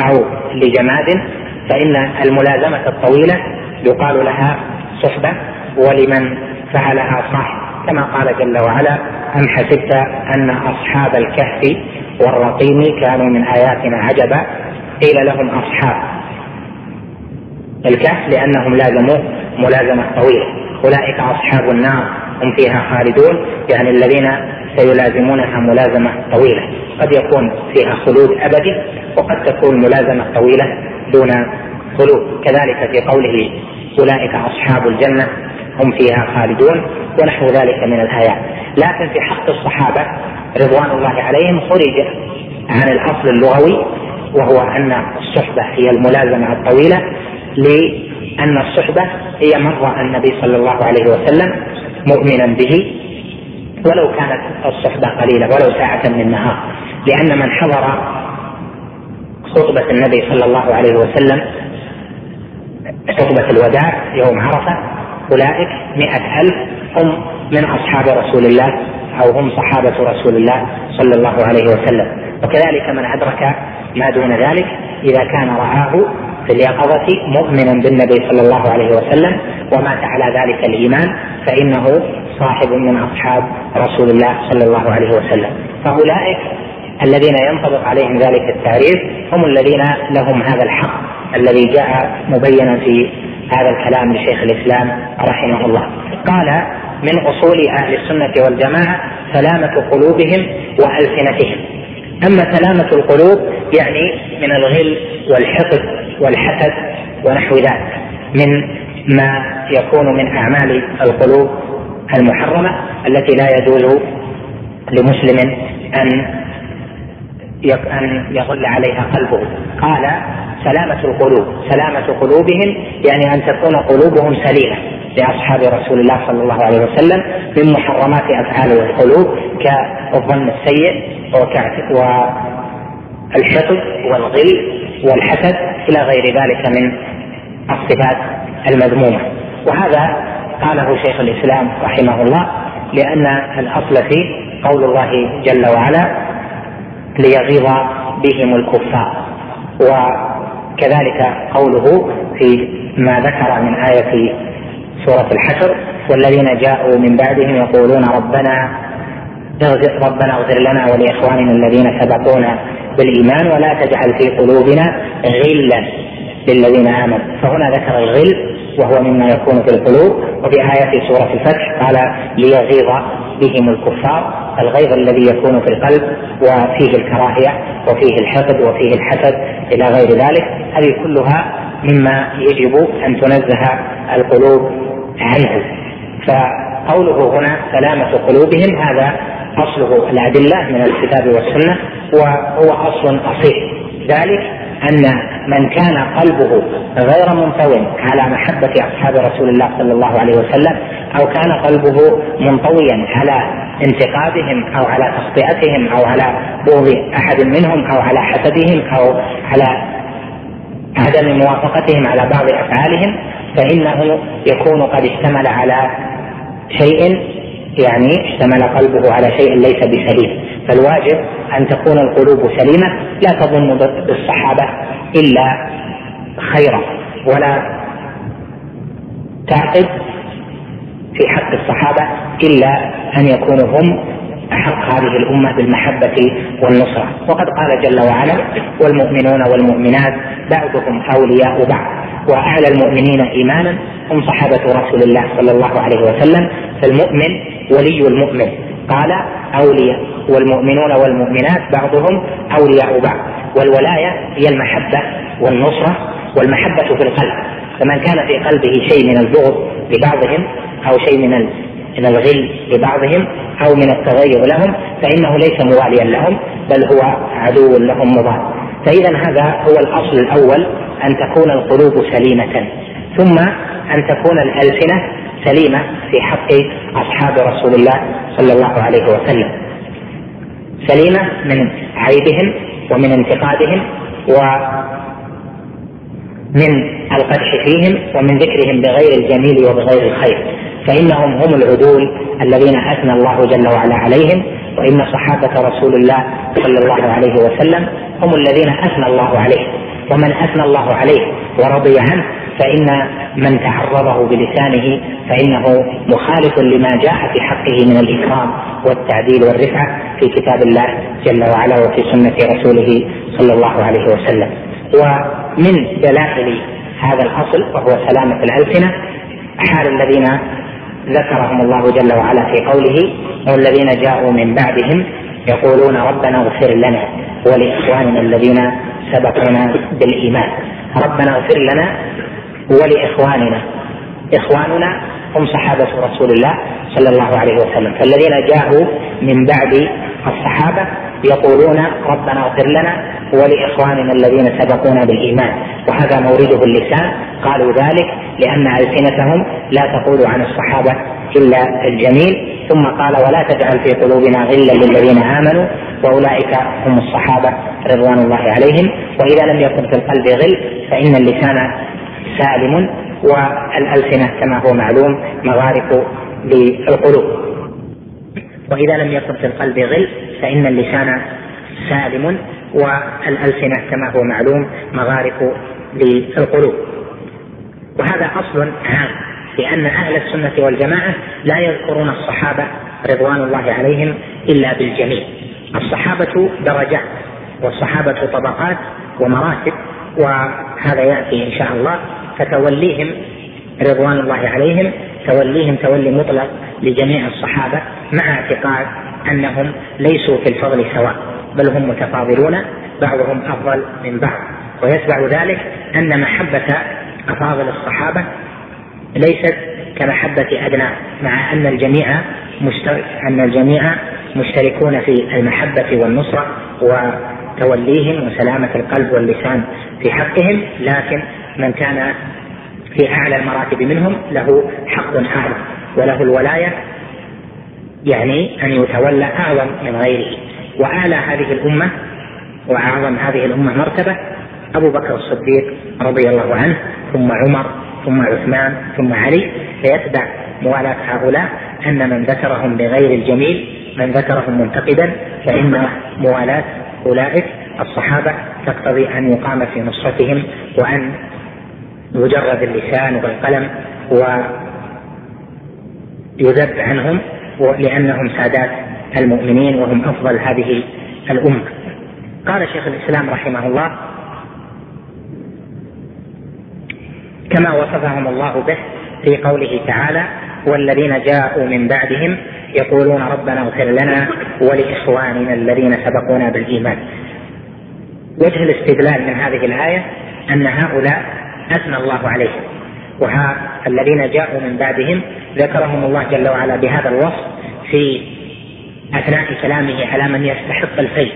أو لجماد فإن الملازمة الطويلة يقال لها صحبة ولمن فعلها صاحب. كما قال جل وعلا أم حسبت أن أصحاب الكهف والرقيم كانوا من آياتنا عجبا؟ قيل لهم أصحاب. الكهف لأنهم لازموا ملازمة طويلة. أولئك أصحاب النار هم فيها خالدون يعني الذين سيلازمونها ملازمة طويلة. قد يكون فيها خلود أبدي وقد تكون ملازمة طويلة دون خلود. كذلك في قوله أولئك أصحاب الجنة هم فيها خالدون. ونحو ذلك من الآيات. لكن في حق الصحابة رضوان الله عليهم خرج عن الأصل اللغوي وهو أن الصحبة هي الملازمة الطويلة لأن الصحبة هي من رأى النبي صلى الله عليه وسلم مؤمنا به ولو كانت الصحبة قليلة ولو ساعة من نهار لأن من حضر خطبة النبي صلى الله عليه وسلم خطبة الوداع يوم عرفة أولئك مئة ألف هم من أصحاب رسول الله أو هم صحابة رسول الله صلى الله عليه وسلم. وكذلك من أدرك ما دون ذلك إذا كان رآه في اليقظة مؤمنا بالنبي صلى الله عليه وسلم ومات على ذلك الإيمان فإنه صاحب من أصحاب رسول الله صلى الله عليه وسلم. فأولئك الذين ينطبق عليهم ذلك التعريف هم الذين لهم هذا الحق الذي جاء مبينا في هذا الكلام لشيخ الإسلام رحمه الله. قال من أصول أهل السنة والجماعة سلامة قلوبهم وألسنتهم. أما سلامة القلوب يعني من الغل والحقد والحسد ونحو ذلك من ما يكون من أعمال القلوب المحرمة التي لا يجوز لمسلم أن أن يغل عليها قلبه. قال سلامة القلوب. سلامة قلوبهم يعني أن تكون قلوبهم سليمة لأصحاب رسول الله صلى الله عليه وسلم من محرمات أفعال القلوب كالظن السيء والحقد والغل والحسد إلى غير ذلك من الصفات المذمومة. وهذا قاله شيخ الإسلام رحمه الله لأن الأصل فيه قول الله جل وعلا ليغيظ بهم الكفار. وكذلك قوله في ما ذكر من آية سورة الحشر والذين جاءوا من بعدهم يقولون ربنا ربنا اغفر لنا ولإخواننا الذين سبقونا بالإيمان ولا تجعل في قلوبنا غلا للذين آمنوا. فهنا ذكر الغل وهو مما يكون في القلوب. وفي آية سورة الفتح قال ليغيظ بهم الكفار. الغيظ الذي يكون في القلب وفيه الكراهية وفيه الحقد وفيه الحسد إلى غير ذلك هذه كلها مما يجب أن تنزه القلوب عنه. فقوله هنا سلامة قلوبهم هذا أصله الأدلة من الكتاب والسنة وهو أصل أصيل. ذلك أن من كان قلبه غير منطو على محبة أصحاب رسول الله صلى الله عليه وسلم أو كان قلبه منطويا على انتقادهم أو على تخطئتهم أو على بغض أحد منهم أو على حسدهم أو على عدم موافقتهم على بعض أفعالهم فإنه يكون قد اشتمل على شيء يعني اشتمل قلبه على شيء ليس بسليم. فالواجب أن تكون القلوب سليمة لا تظن بالصحابة إلا خيرا ولا تعقد في حق الصحابة إلا أن يكونوا هم أحق هذه الأمة بالمحبة والنصرة. وقد قال جل وعلا والمؤمنون والمؤمنات بعضهم أولياء بعض. وأعلى المؤمنين إيمانا هم صحابة رسول الله صلى الله عليه وسلم فالمؤمن ولي المؤمن. قال أولياء. والمؤمنون والمؤمنات بعضهم أولياء بعض. والولاية هي المحبة والنصرة والمحبة في القلب. فمن كان في قلبه شيء من البغض لبعضهم أو شيء من من الغل لبعضهم أو من التغير لهم فإنه ليس مواليا لهم بل هو عدو لهم مضاد. فإذا هذا هو الأصل الأول أن تكون القلوب سليمة. ثم أن تكون الألسنة سليمة في حق أصحاب رسول الله صلى الله عليه وسلم. سليمة من عيبهم ومن انتقادهم ومن القدح فيهم ومن ذكرهم بغير الجميل وبغير الخير. فإنهم هم العدول الذين أثنى الله جل وعلا عليهم وإن صحابة رسول الله صلى الله عليه وسلم هم الذين أثنى الله عليه. ومن أثنى الله عليه ورضي عنه فإن من تعرضه بلسانه فإنه مخالف لما جاء في حقه من الإكرام والتعديل والرفعة في كتاب الله جل وعلا وفي سنة رسوله صلى الله عليه وسلم. ومن دلائل هذا الأصل وهو سلامة الألسنة حال الذين ذكرهم الله جل وعلا في قوله والذين جاءوا من بعدهم يقولون ربنا اغفر لنا ولإخواننا الذين سبقونا بالإيمان. ربنا اغفر لنا ولإخواننا. إخواننا هم صحابة رسول الله صلى الله عليه وسلم. فالذين جاءوا من بعد الصحابة يقولون ربنا اغفر لنا ولإخواننا الذين سبقونا بالإيمان. وهذا مورده اللسان قالوا ذلك لأن ألسنتهم لا تقول عن الصحابة إلا الجميل. ثم قال ولا تجعل في قلوبنا غلا للذين آمنوا. وأولئك هم الصحابة رضوان الله عليهم. وإذا لم يكن في القلب غل فإن اللسان سالم والألسنة كما هو معلوم مغارق للقلوب. وإذا لم يكن في القلب غل فإن اللسان سالم والألسنة كما هو معلوم مغارق للقلوب. وهذا أصل عام لأن أهل السنة والجماعة لا يذكرون الصحابة رضوان الله عليهم إلا بالجميل الصحابة درجات والصحابة طبقات ومراتب وهذا يأتي إن شاء الله. فتوليهم رضوان الله عليهم توليهم تولي مطلق لجميع الصحابة مع اعتقاد أنهم ليسوا في الفضل سواء بل هم متفاضلون بعضهم أفضل من بعض. ويتبع ذلك أن محبة أفاضل الصحابة ليست كمحبة أدنى مع أن الجميع أن الجميع مشتركون في المحبة والنصرة وتوليهم وسلامة القلب واللسان في حقهم. لكن من كان في أعلى المراتب منهم له حق أعظم وله الولاية يعني أن يتولى أعظم من غيره. وأعلى هذه الأمة وأعظم هذه الأمة مرتبة أبو بكر الصديق رضي الله عنه ثم عمر ثم عثمان ثم علي فيتبع موالاة هؤلاء أن من ذكرهم بغير الجميل من ذكرهم منتقدا فإن موالاة أولئك الصحابة تقتضي أن يقام في نصرتهم وأن يجرد اللسان والقلم ويذب عنهم لأنهم سادات المؤمنين وهم أفضل هذه الأمة قال شيخ الإسلام رحمه الله كما وصفهم الله به في قوله تعالى والذين جاءوا من بعدهم يقولون ربنا اغفر لنا ولإخواننا الذين سبقونا بالإيمان. وجه الاستدلال من هذه الآية أن هؤلاء أثنى الله عليهم الذين جاءوا من بعدهم ذكرهم الله جل وعلا بهذا الوصف في أثناء كلامه على من يستحق الفيء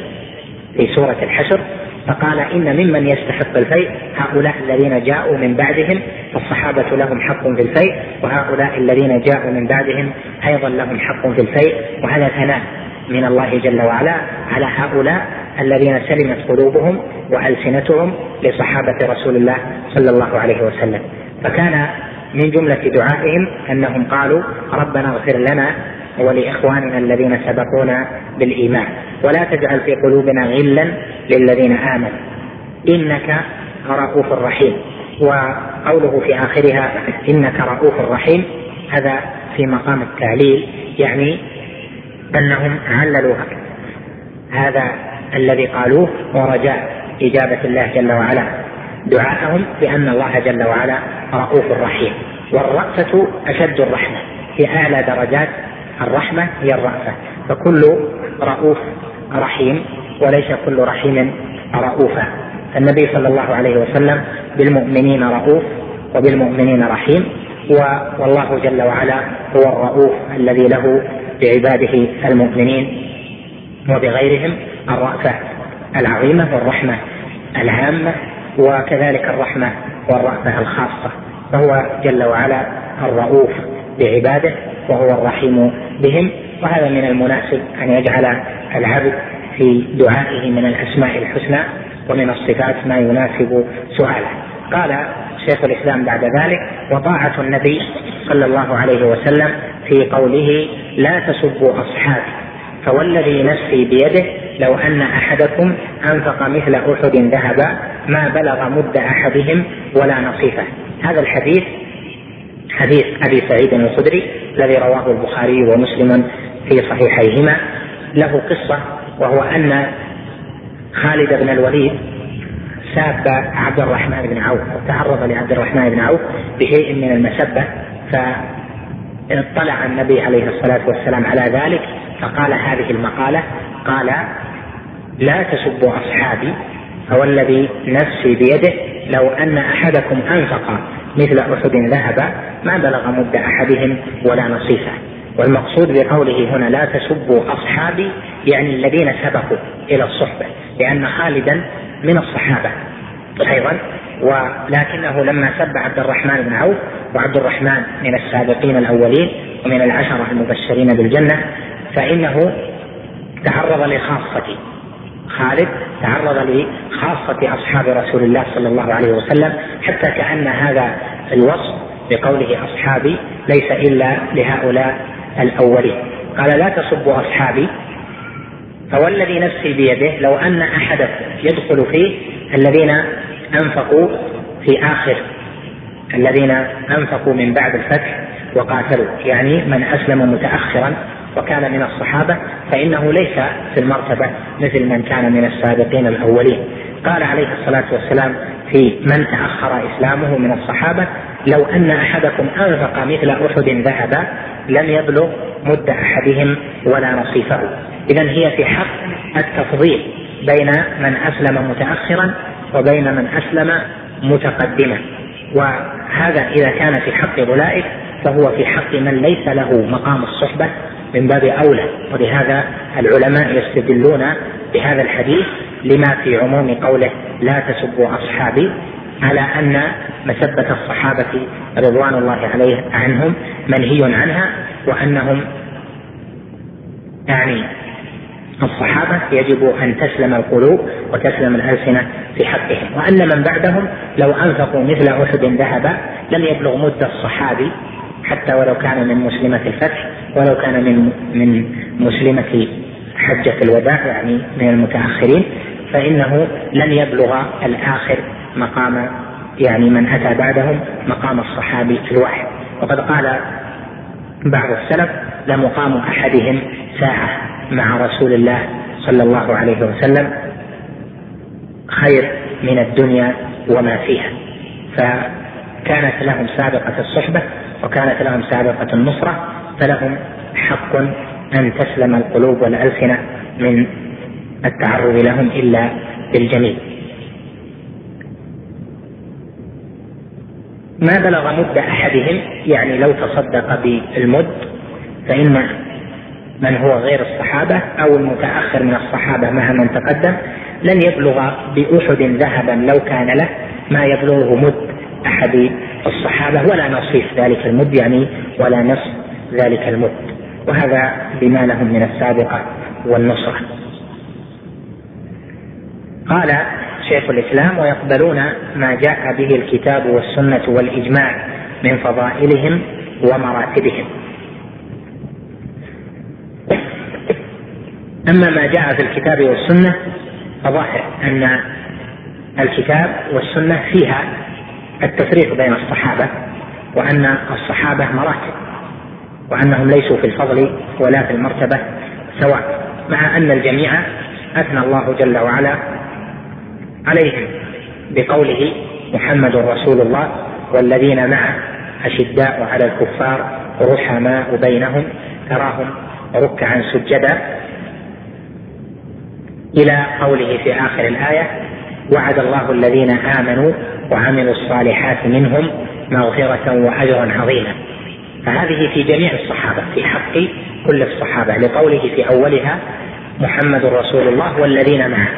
في سورة الحشر فقال إن ممن يستحق الفيء هؤلاء الذين جاءوا من بعدهم فالصحابة لهم حق في الفيء وهؤلاء الذين جاءوا من بعدهم أيضا لهم حق في الفيء وهذا ثناء من الله جل وعلا على هؤلاء الذين سلمت قلوبهم وألسنتهم لصحابة رسول الله صلى الله عليه وسلم. فكان من جملة دعائهم أنهم قالوا ربنا اغفر لنا ولإخواننا الذين سبقونا بالإيمان ولا تجعل في قلوبنا غلا للذين آمنوا. إنك رؤوف رحيم. وقوله في آخرها إنك رؤوف رحيم هذا في مقام التعليل يعني أنهم عللوا هذا الذي قالوه ورجاء إجابة الله جل وعلا. دعاءهم بأن الله جل وعلا رؤوف رحيم والرأفة أشد الرحمة. في أعلى درجات الرحمة هي الرأفة. فكل رؤوف رحيم وليس كل رحيم رؤوفا النبي صلى الله عليه وسلم بالمؤمنين رؤوف وبالمؤمنين رحيم. والله جل وعلا هو الرؤوف الذي له بعباده المؤمنين وبغيرهم الرأفة العظيمة والرحمة العامة وكذلك الرحمة والرأفة الخاصة فهو جل وعلا الرؤوف بعباده وهو الرحيم بهم. وهذا من المناسب أن يجعل العبد في دعائه من الأسماء الحسنى ومن الصفات ما يناسب سؤاله. قال شيخ الإسلام بعد ذلك وطاعة النبي صلى الله عليه وسلم في قوله لا تسبوا أصحابي فوالذي نفسي بيده لو أن أحدكم أنفق مثل أحد ذهبا ما بلغ مد أحدهم ولا نصيفه. هذا الحديث حديث أبي سعيد الخدري الذي رواه البخاري ومسلم في صحيحيهما. له قصة وهو أن خالد بن الوليد ساب عبد الرحمن بن عوف وتعرض لعبد الرحمن بن عوف بشيء من المسبة فاطلع النبي عليه الصلاة والسلام على ذلك فقال هذه المقالة قال لا تسبوا أصحابي فوالذي نفسي بيده لو أن أحدكم أنفق مثل أحد ذهب ما بلغ مد أحدهم ولا نصيفه. والمقصود بقوله هنا لا تسبوا أصحابي يعني الذين سبقوا إلى الصحبة لأن خالدا من الصحابة أيضا. ولكنه لما سب عبد الرحمن بن عوف وعبد الرحمن من السابقين الأولين ومن العشرة المبشرين بالجنة فإنه تعرض لخاصة. خالد تعرض لخاصة أصحاب رسول الله صلى الله عليه وسلم حتى كأن هذا الوصف بقوله أصحابي ليس إلا لهؤلاء الأولين. قال لا تسبوا أصحابي فوالذي نفسي بيده لو أن أحدكم يدخل فيه الذين أنفقوا في آخر الذين أنفقوا من بعد الفتح وقاتلوا يعني من أسلم متأخرا وكان من الصحابة فإنه ليس في المرتبة مثل من كان من السابقين الأولين. قال عليه الصلاة والسلام في من تأخر إسلامه من الصحابة لو أن أحدكم أنفق مثل أحد ذهبا لم يبلغ مد أحدهم ولا نصيفه. إذا هي في حق التفضيل بين من أسلم متأخرا وبين من أسلم متقدما. وهذا إذا كان في حق أولئك فهو في حق من ليس له مقام الصحبة من باب أولى ولهذا العلماء يستدلون بهذا الحديث لما في عموم قوله لا تسبوا أصحابي على أن مسبة الصحابة رضوان الله عليه عنهم منهي عنها وأنهم يعني الصحابة يجب أن تسلم القلوب وتسلم الألسنة في حقهم. وأن من بعدهم لو أنفقوا مثل أحد ذهبا لم يبلغ مد الصحابي حتى ولو كان من مسلمة الفتح ولو كان من من مسلمة حجة الوداع يعني من المتأخرين فإنه لن يبلغ الآخر مقام يعني من أتى بعدهم مقام الصحابي الواحد وقد قال بعض السلف لمقام أحدهم ساعة مع رسول الله صلى الله عليه وسلم خير من الدنيا وما فيها. فكانت لهم سابقة الصحبة وكانت لهم سابقة النصرة فلهم حق أن تسلم القلوب والألسنة من التعرض لهم إلا بالجميل. ما بلغ مد أحدهم يعني لو تصدق بالمد فإن من هو غير الصحابة أو المتأخر من الصحابة مع من تقدم لن يبلغ بأحد ذهبا لو كان له ما يبلغه مد. أحد الصحابة ولا نصيف ذلك المد يعني ولا نصف ذلك المد. وهذا بما لهم من السابقة والنصرة. قال شيخ الإسلام ويقبلون ما جاء به الكتاب والسنة والإجماع من فضائلهم ومراتبهم. أما ما جاء في الكتاب والسنة فظاهر أن الكتاب والسنة فيها التفريق بين الصحابة وأن الصحابة مراتب وأنهم ليسوا في الفضل ولا في المرتبة سواء مع أن الجميع أثنى الله جل وعلا عليهم بقوله محمد رسول الله والذين معه أشداء على الكفار رحماء بينهم تراهم ركعا سجدا إلى قوله في آخر الآية وعد الله الذين آمنوا وعملوا الصالحات منهم مغفرة وأجرا عظيما. فهذه في جميع الصحابة في حق كل الصحابة لقوله في أولها محمد رسول الله والذين معه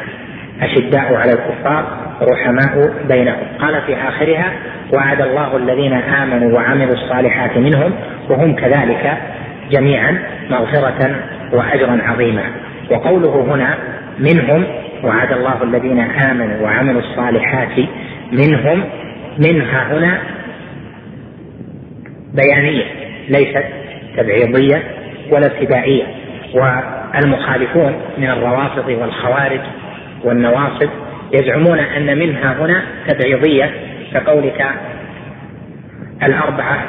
أشداء على الكفار رحماء بينهم. قال في آخرها وعد الله الذين آمنوا وعملوا الصالحات منهم وهم كذلك جميعا مغفرة وأجرا عظيما. وقوله هنا منهم وعد الله الذين آمنوا وعملوا الصالحات منهم منها هنا بيانية ليست تبعيضية ولا ابتدائية والمخالفون من الروافض والخوارج والنواصب يزعمون أن منها هنا تبعيضية كقولك الأربعة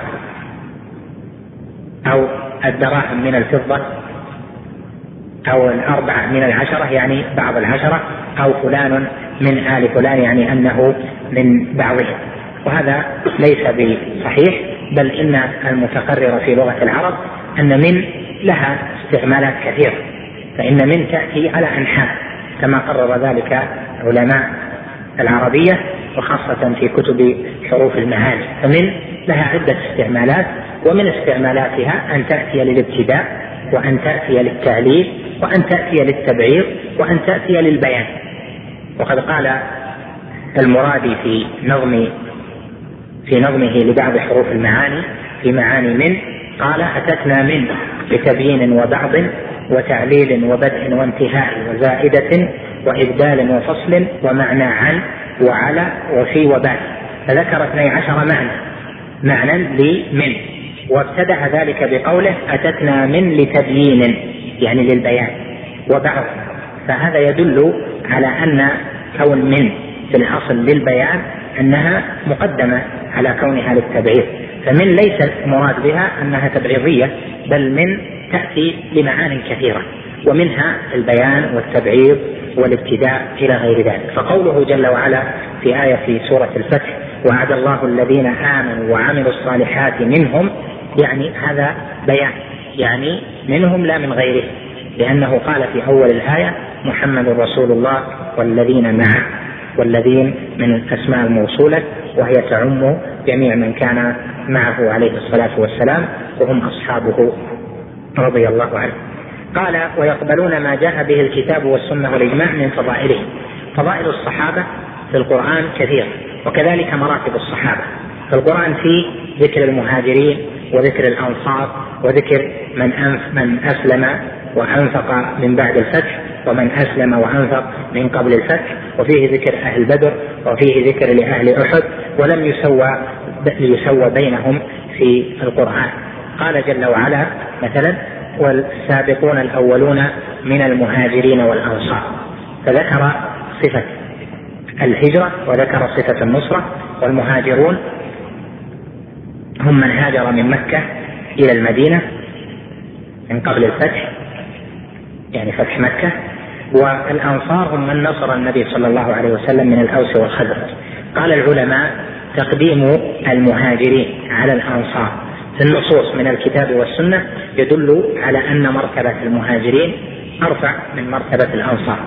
أو الدراهم من الفضة أو الأربعة من العشرة يعني بعض العشرة أو فلان من آل فلان يعني أنه من بعضهم. وهذا ليس بصحيح بل إن المتقرر في لغة العرب أن من لها استعمالات كثيرة فإن من تأتي على أنحاء كما قرر ذلك علماء العربية وخاصة في كتب حروف المعاني فمن لها عدة استعمالات ومن استعمالاتها أن تأتي للابتداء وأن تأتي للتعليل وأن تأتي للتبعير وأن تأتي للبيان. وقد قال المرادي في نظم في نظمه لبعض حروف المعاني في معاني من قال أتتنا من بتبيين وبعض وتعليل وبدء وانتهاء وزائدة وإبدال وفصل ومعنى عن وعلى وفي وبعد. فذكر اثني عشر معنى معنى لمن. وابتدأ ذلك بقوله أتتنا من لتبيين يعني للبيان وبعض. فهذا يدل على أن كون من في الأصل للبيان أنها مقدمة على كونها للتبعيض. فمن ليس مراد بها أنها تبعيضية بل من تأتي لمعان كثيرة ومنها البيان والتبعيض والابتداء إلى غير ذلك. فقوله جل وعلا في آية في سورة الفتح وعد الله الذين آمنوا وعملوا الصالحات منهم يعني هذا بيان. يعني منهم لا من غيره لأنه قال في أول الآية محمد رسول الله والذين معه والذين من الأسماء الموصولة وهي تعم جميع من كان معه عليه الصلاة والسلام وهم أصحابه. رضي الله عنه. قال ويقبلون ما جاء به الكتاب والسنة والإجماع من فضائلهم. فضائل الصحابة في القرآن كثير وكذلك مراتب الصحابة. في القرآن في ذكر المهاجرين وذكر الأنصار وذكر من أنف من أسلم وأنفق من بعد الفتح ومن أسلم وأنفق من قبل الفتح وفيه ذكر أهل بدر وفيه ذكر لأهل أحد ولم يسوى ليسوى بينهم في القرآن. قال جل وعلا مثلا والسابقون الأولون من المهاجرين والأنصار. فذكر صفة الهجرة وذكر صفة النصرة والمهاجرون هم من هاجر من مكة إلى المدينة من قبل الفتح يعني فتح مكة والأنصار هم من نصر النبي صلى الله عليه وسلم من الأوس والخزرج. قال العلماء تقديم المهاجرين على الأنصار في النصوص من الكتاب والسنة يدل على أن مرتبة المهاجرين أرفع من مرتبة الأنصار.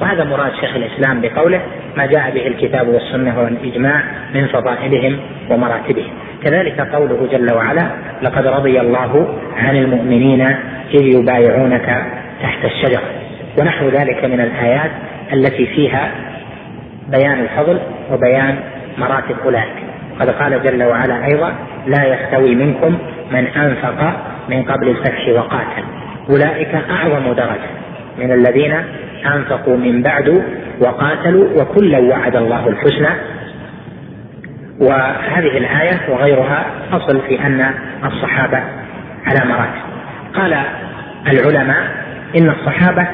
وهذا مراد شيخ الإسلام بقوله ما جاء به الكتاب والسنة والإجماع من فضائلهم ومراتبهم. كذلك قوله جل وعلا لقد رضي الله عن المؤمنين إذ يبايعونك تحت الشجرة. ونحو ذلك من الآيات التي فيها بيان الفضل وبيان مراتب أولئك. قد قال جل وعلا أيضا لا يستوي منكم من أنفق من قبل الفتح وقاتل. أولئك أعظم درجة من الذين أنفقوا من بعد وقاتلوا وكلا وعد الله الحسنى. وهذه الآية وغيرها أصل في أن الصحابة على مراتب. قال العلماء إن الصحابة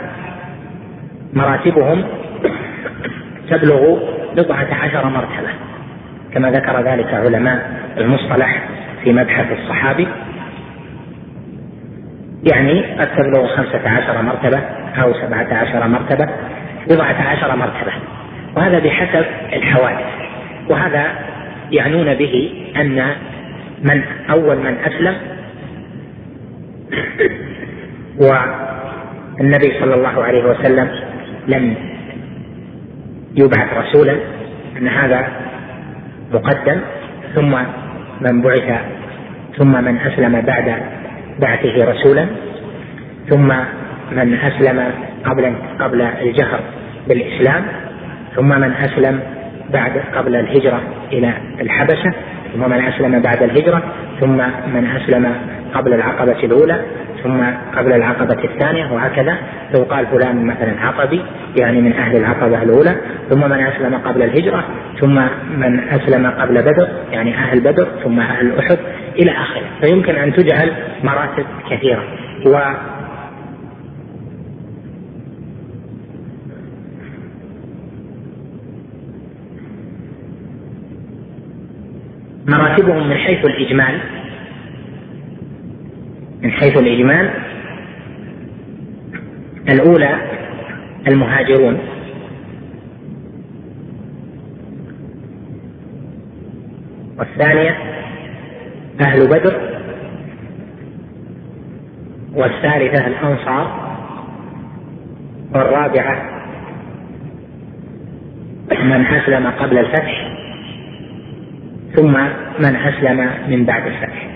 مراتبهم تبلغ بضعة عشر مرتبة كما ذكر ذلك علماء المصطلح في مبحث الصحابي. يعني قد تبلغ خمسة عشر مرتبة أو سبعة عشر مرتبة بضعة عشر مرتبة. وهذا بحسب الحوادث. وهذا يعنون به أن من أول من أسلم والنبي صلى الله عليه وسلم لم يبعث رسولا أن هذا مقدم ثم من بعث ثم من أسلم بعد بعثه رسولا ثم من أسلم قبل قبل الجهر بالإسلام ثم من أسلم بعد قبل الهجرة إلى الحبشة ثم من أسلم بعد الهجرة ثم من أسلم قبل العقبة الأولى ثم قبل العقبة الثانية وهكذا. فيقال فلان مثلا عقبي يعني من أهل العقبة الأولى ثم من أسلم قبل الهجرة ثم من أسلم قبل بدر يعني أهل بدر ثم أهل أحد. إلى آخره. فيمكن أن تجعل مراتب كثيرة. و مراتبهم من حيث الإجمال من حيث الإجمال الأولى المهاجرون. والثانية أهل بدر والثالثة الأنصار والرابعة من أسلم قبل الفتح ثم من أسلم من بعد الفتح.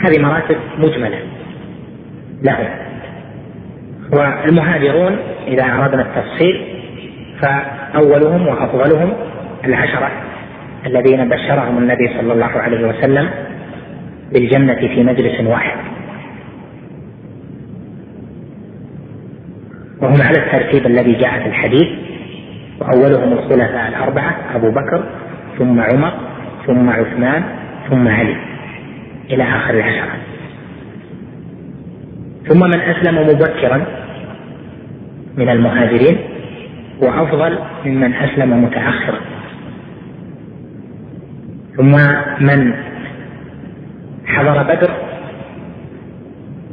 هذه مراتب مجملة لهم. والمهاجرون إذا أردنا التفصيل فأولهم وأفضلهم العشرة. الذين بشرهم النبي صلى الله عليه وسلم بالجنة في مجلس واحد. وهم على الترتيب الذي جاء في الحديث. وأولهم الخلفاء الأربعة أبو بكر ثم عمر ثم عثمان ثم علي. إلى آخر العشرة. ثم من أسلم مبكرا من المهاجرين. وأفضل ممن أسلم متأخرا. ثم من حضر بدر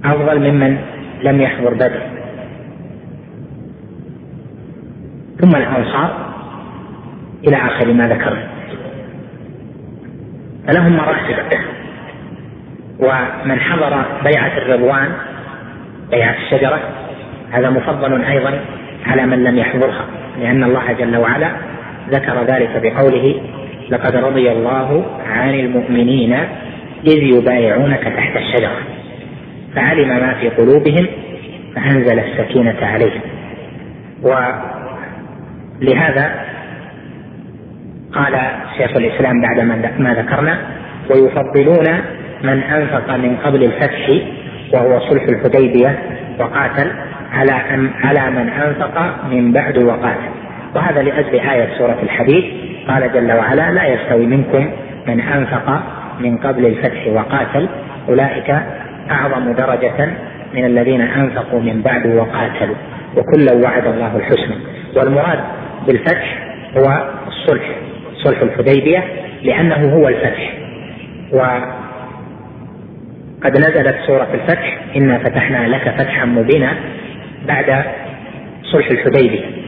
أفضل ممن لم يحضر بدر. ثم الأنصار إلى آخر ما ذكرنا فلهم مراتب. ومن حضر بيعة الرضوان بيعة الشجرة هذا مفضل أيضا على من لم يحضرها لأن الله جل وعلا ذكر ذلك بقوله لقد رضي الله عن المؤمنين إذ يبايعونك تحت الشجرة. فعلم ما في قلوبهم فأنزل السكينة عليهم. ولهذا قال شيخ الإسلام بعد ما ذكرنا ويفضلون من أنفق من قبل الفتح وهو صلح الحديبية وقاتل على على من أنفق من بعد وقاتل. وهذا لأجل آية سورة الحديث قال جل وعلا لا يستوي منكم من أنفق من قبل الفتح وقاتل أولئك أعظم درجة من الذين أنفقوا من بعد وقاتلوا وكلا وعد الله الحسنى. والمراد بالفتح هو الصلح صلح الحديبية لأنه هو الفتح. وقد نزلت سورة الفتح إنا فتحنا لك فتحا مبينا بعد صلح الحديبية.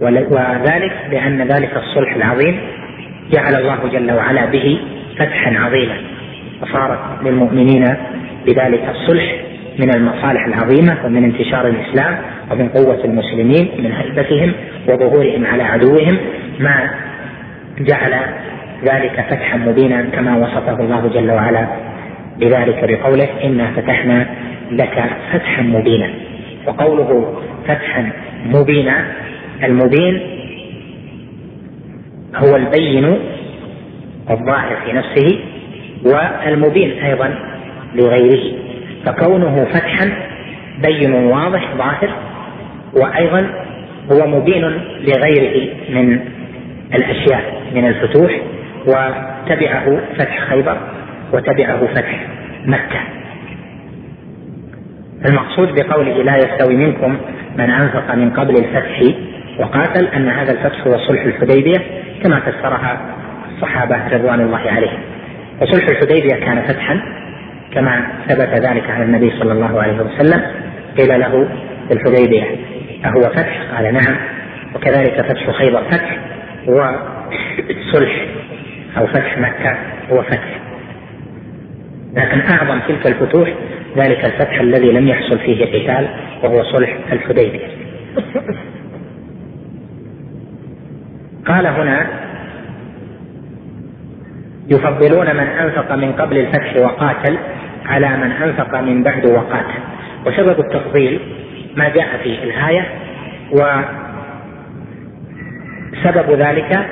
وذلك لأن ذلك الصلح العظيم جعل الله جل وعلا به فتحا عظيما. وصارت للمؤمنين بذلك الصلح من المصالح العظيمة ومن انتشار الإسلام ومن قوة المسلمين من هيبتهم وظهورهم على عدوهم ما جعل ذلك فتحا مبينا كما وصفه الله جل وعلا بذلك بقوله إنا فتحنا لك فتحا مبينا. وقوله فتحا مبينا المبين هو البين الظاهر في نفسه والمبين أيضا لغيره فكونه فتحا بين واضح ظاهر وأيضا هو مبين لغيره من الأشياء من الفتوح وتبعه فتح خيبر وتبعه فتح مكة. المقصود بقوله لا يستوي منكم من أنفق من قبل الفتح وقاتل أن هذا الفتح هو صلح الحديبية كما فسرها الصحابة رضوان الله عليهم. وصلح الحديبية كان فتحا كما ثبت ذلك عن النبي صلى الله عليه وسلم. قيل له في الحديبيه أهو فتح؟ قال نعم. وكذلك فتح خيبر. فتح وصلح أو فتح مكة هو فتح. لكن أعظم تلك الفتوح ذلك الفتح الذي لم يحصل فيه قتال وهو صلح الحديبية. قال هنا يفضلون من أنفق من قبل الفتح وقاتل على من أنفق من بعد وقاتل. وسبب التفضيل ما جاء في الآية وسبب ذلك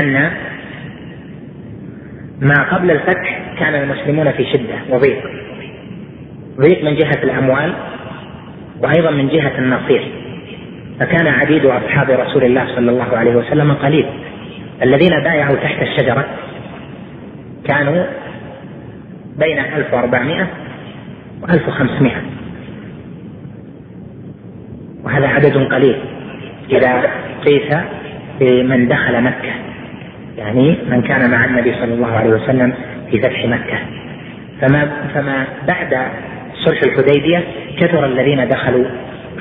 أن ما قبل الفتح كان المسلمون في شدة وضيق. ضيق من جهة الأموال وأيضا من جهة النصير. فكان عديد أصحاب رسول الله صلى الله عليه وسلم قليل. الذين بايعوا تحت الشجرة كانوا بين 1400 و 1500 وهذا عدد قليل. إذا قيس بمن دخل مكة يعني من كان مع النبي صلى الله عليه وسلم في فتح مكة. فما فما بعد صلح الحديبية كثر الذين دخلوا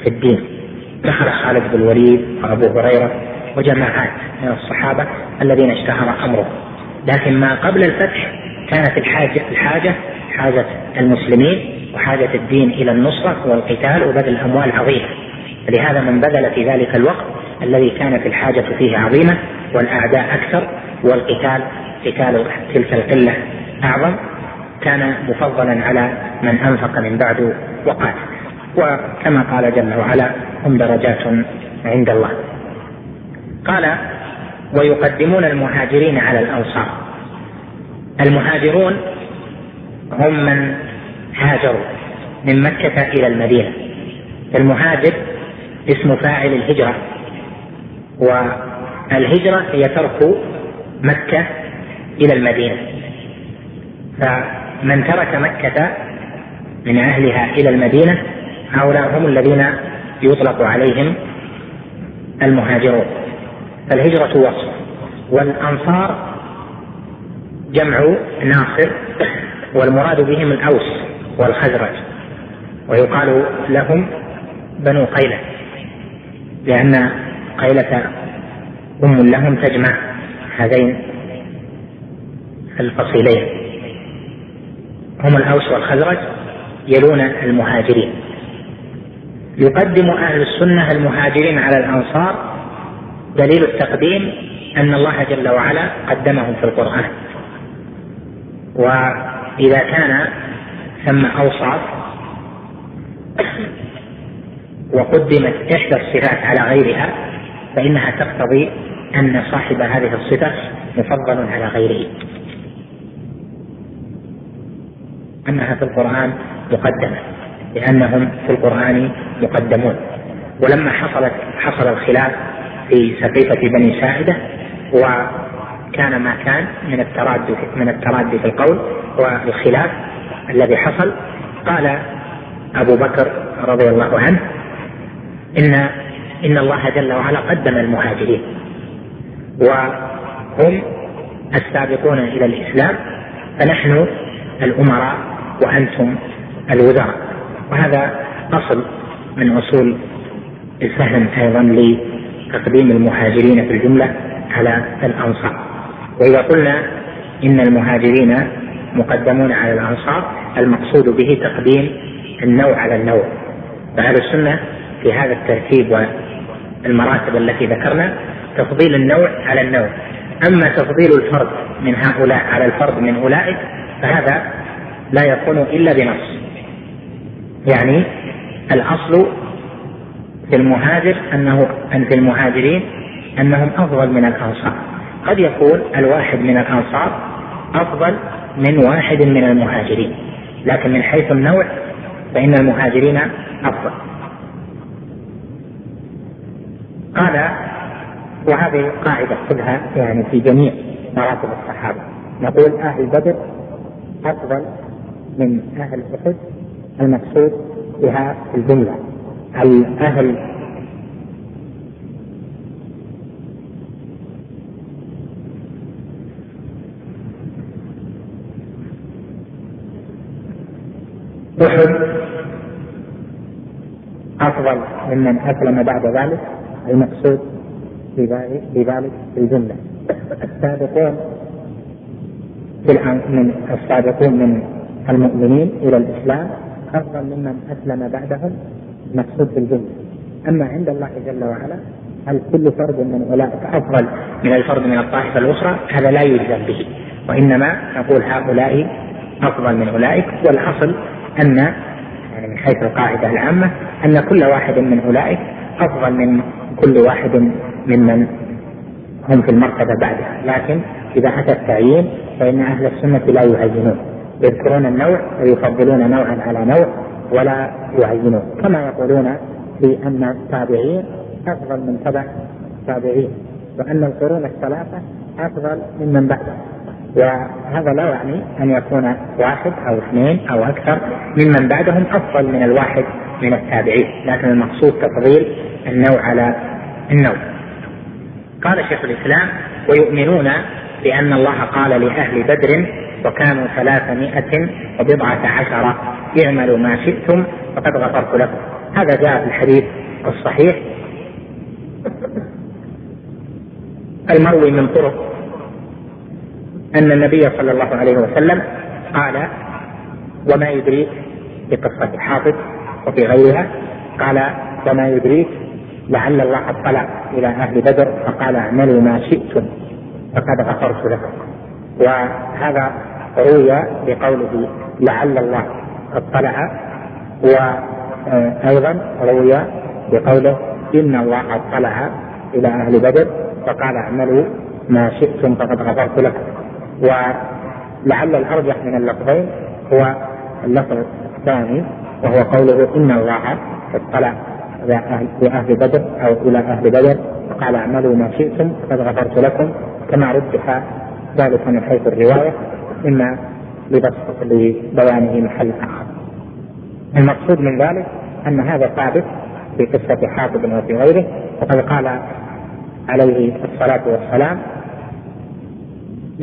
في الدين. دخل خالد بن الوليد وأبو هريرة وجماعات من الصحابة الذين اشتهر أمره. لكن ما قبل الفتح كانت الحاجة الحاجة حاجة المسلمين وحاجة الدين إلى النصرة والقتال وبذل أموال عظيمة. فلهذا من بذل في ذلك الوقت الذي كانت الحاجة فيه عظيمة والأعداء أكثر والقتال قتال تلك القلة أعظم. كان مفضلا على من أنفق من بعد وقاتل وكما قال جل وعلا هم درجات عند الله. قال ويقدمون المهاجرين على الأنصار المهاجرون هم من هاجروا من مكة إلى المدينة. المهاجر اسم فاعل الهجرة والهجرة هي ترك مكة إلى المدينة. فمن ترك مكة من أهلها إلى المدينة هؤلاء هم الذين يطلق عليهم المهاجرون. فالهجرة وصف والأنصار جمع ناصر والمراد بهم الأوس والخزرج. ويقال لهم بنو قيلة لأن قيلة أم لهم تجمع هذين الفصيلين. هم الأوس والخزرج يلون المهاجرين. يقدم أهل السنة المهاجرين على الأنصار دليل التقديم أن الله جل وعلا قدمهم في القرآن. وإذا كان ثم أوصاف وقدمت إحدى الصفات على غيرها فإنها تقتضي أن صاحب هذه الصفة مفضل على غيره. أنها في القرآن مقدمة. لأنهم في القرآن مقدمون. ولما حصلت حصل الخلاف في سقيفة بني ساعدة وكان ما كان من الترادي من الترادي في القول والخلاف الذي حصل قال أبو بكر رضي الله عنه إن إن الله جل وعلا قدم المهاجرين وهم السابقون إلى الإسلام فنحن الأمراء وأنتم الوزراء. وهذا أصل من أصول الفهم أيضا لتقديم المهاجرين في الجملة على الأنصار. وإذا قلنا إن المهاجرين مقدمون على الأنصار المقصود به تقديم النوع على النوع. فأهل السنة في هذا الترتيب والمراتب التي ذكرنا تفضيل النوع على النوع. أما تفضيل الفرد من هؤلاء على الفرد من أولئك فهذا لا يكون إلا بنص. يعني الأصل في المهاجر أنه أن في المهاجرين أنهم أفضل من الأنصار. قد يكون الواحد من الأنصار أفضل من واحد من المهاجرين لكن من حيث النوع فإن المهاجرين أفضل. قال وهذه قاعدة خذها يعني في جميع مراتب الصحابة. نقول أهل بدر أفضل من أهل أحد. المقصود بها الجملة. الأهل. أحد أفضل ممن أسلم بعد ذلك. المقصود بذلك الجملة. السابقون في من السابقون من المؤمنين إلى الإسلام أفضل ممن أسلم بعدهم مقصود في الجملة أما عند الله جل وعلا هل كل فرد من أولئك أفضل من الفرد من الطائفة الأخرى هذا لا يجزم به. وإنما نقول هؤلاء أفضل من أولئك والأصل أن يعني من حيث القاعدة العامة أن كل واحد من أولئك أفضل من كل واحد ممن هم في المرتبة بعدها لكن إذا أتى التعيين فإن أهل السنة لا يعينون يذكرون النوع ويفضلون نوعا على نوع ولا يعينون. كما يقولون بأن التابعين أفضل من تبع التابعين وأن القرون الثلاثة أفضل ممن بعدهم وهذا لا يعني أن يكون واحد أو اثنين أو أكثر ممن بعدهم أفضل من الواحد من التابعين. لكن المقصود تفضيل النوع على النوع. قال شيخ الإسلام ويؤمنون بأن الله قال لأهل بدر وكانوا ثلاثمائة وبضعة عشر. اعملوا ما شئتم فقد غفرت لكم. هذا جاء في الحديث الصحيح. المروي من طرق أن النبي صلى الله عليه وسلم قال وما يدريك في قصة حافظ وفي غيرها؟ قال وما يدريك لعل الله اطلع إلى أهل بدر فقال اعملوا ما شئتم فقد غفرت لكم. وهذا روي بقوله لعل الله اطلع وأيضا روي بقوله إن الله اطلع إلى أهل بدر فقال اعملوا ما شئتم فقد غفرت لكم. ولعل الأرجح من اللفظين هو اللفظ الثاني وهو قوله إن الله اطلع إلى أهل بدر أو إلى أهل بدر قال اعملوا ما شئتم قد غفرت لكم كما رجح ذلك من حيث الرواية. إما لبيانه محل آخر. المقصود من ذلك أن هذا ثابت في قصة حافظ وفي غيره وقد قال عليه الصلاة والسلام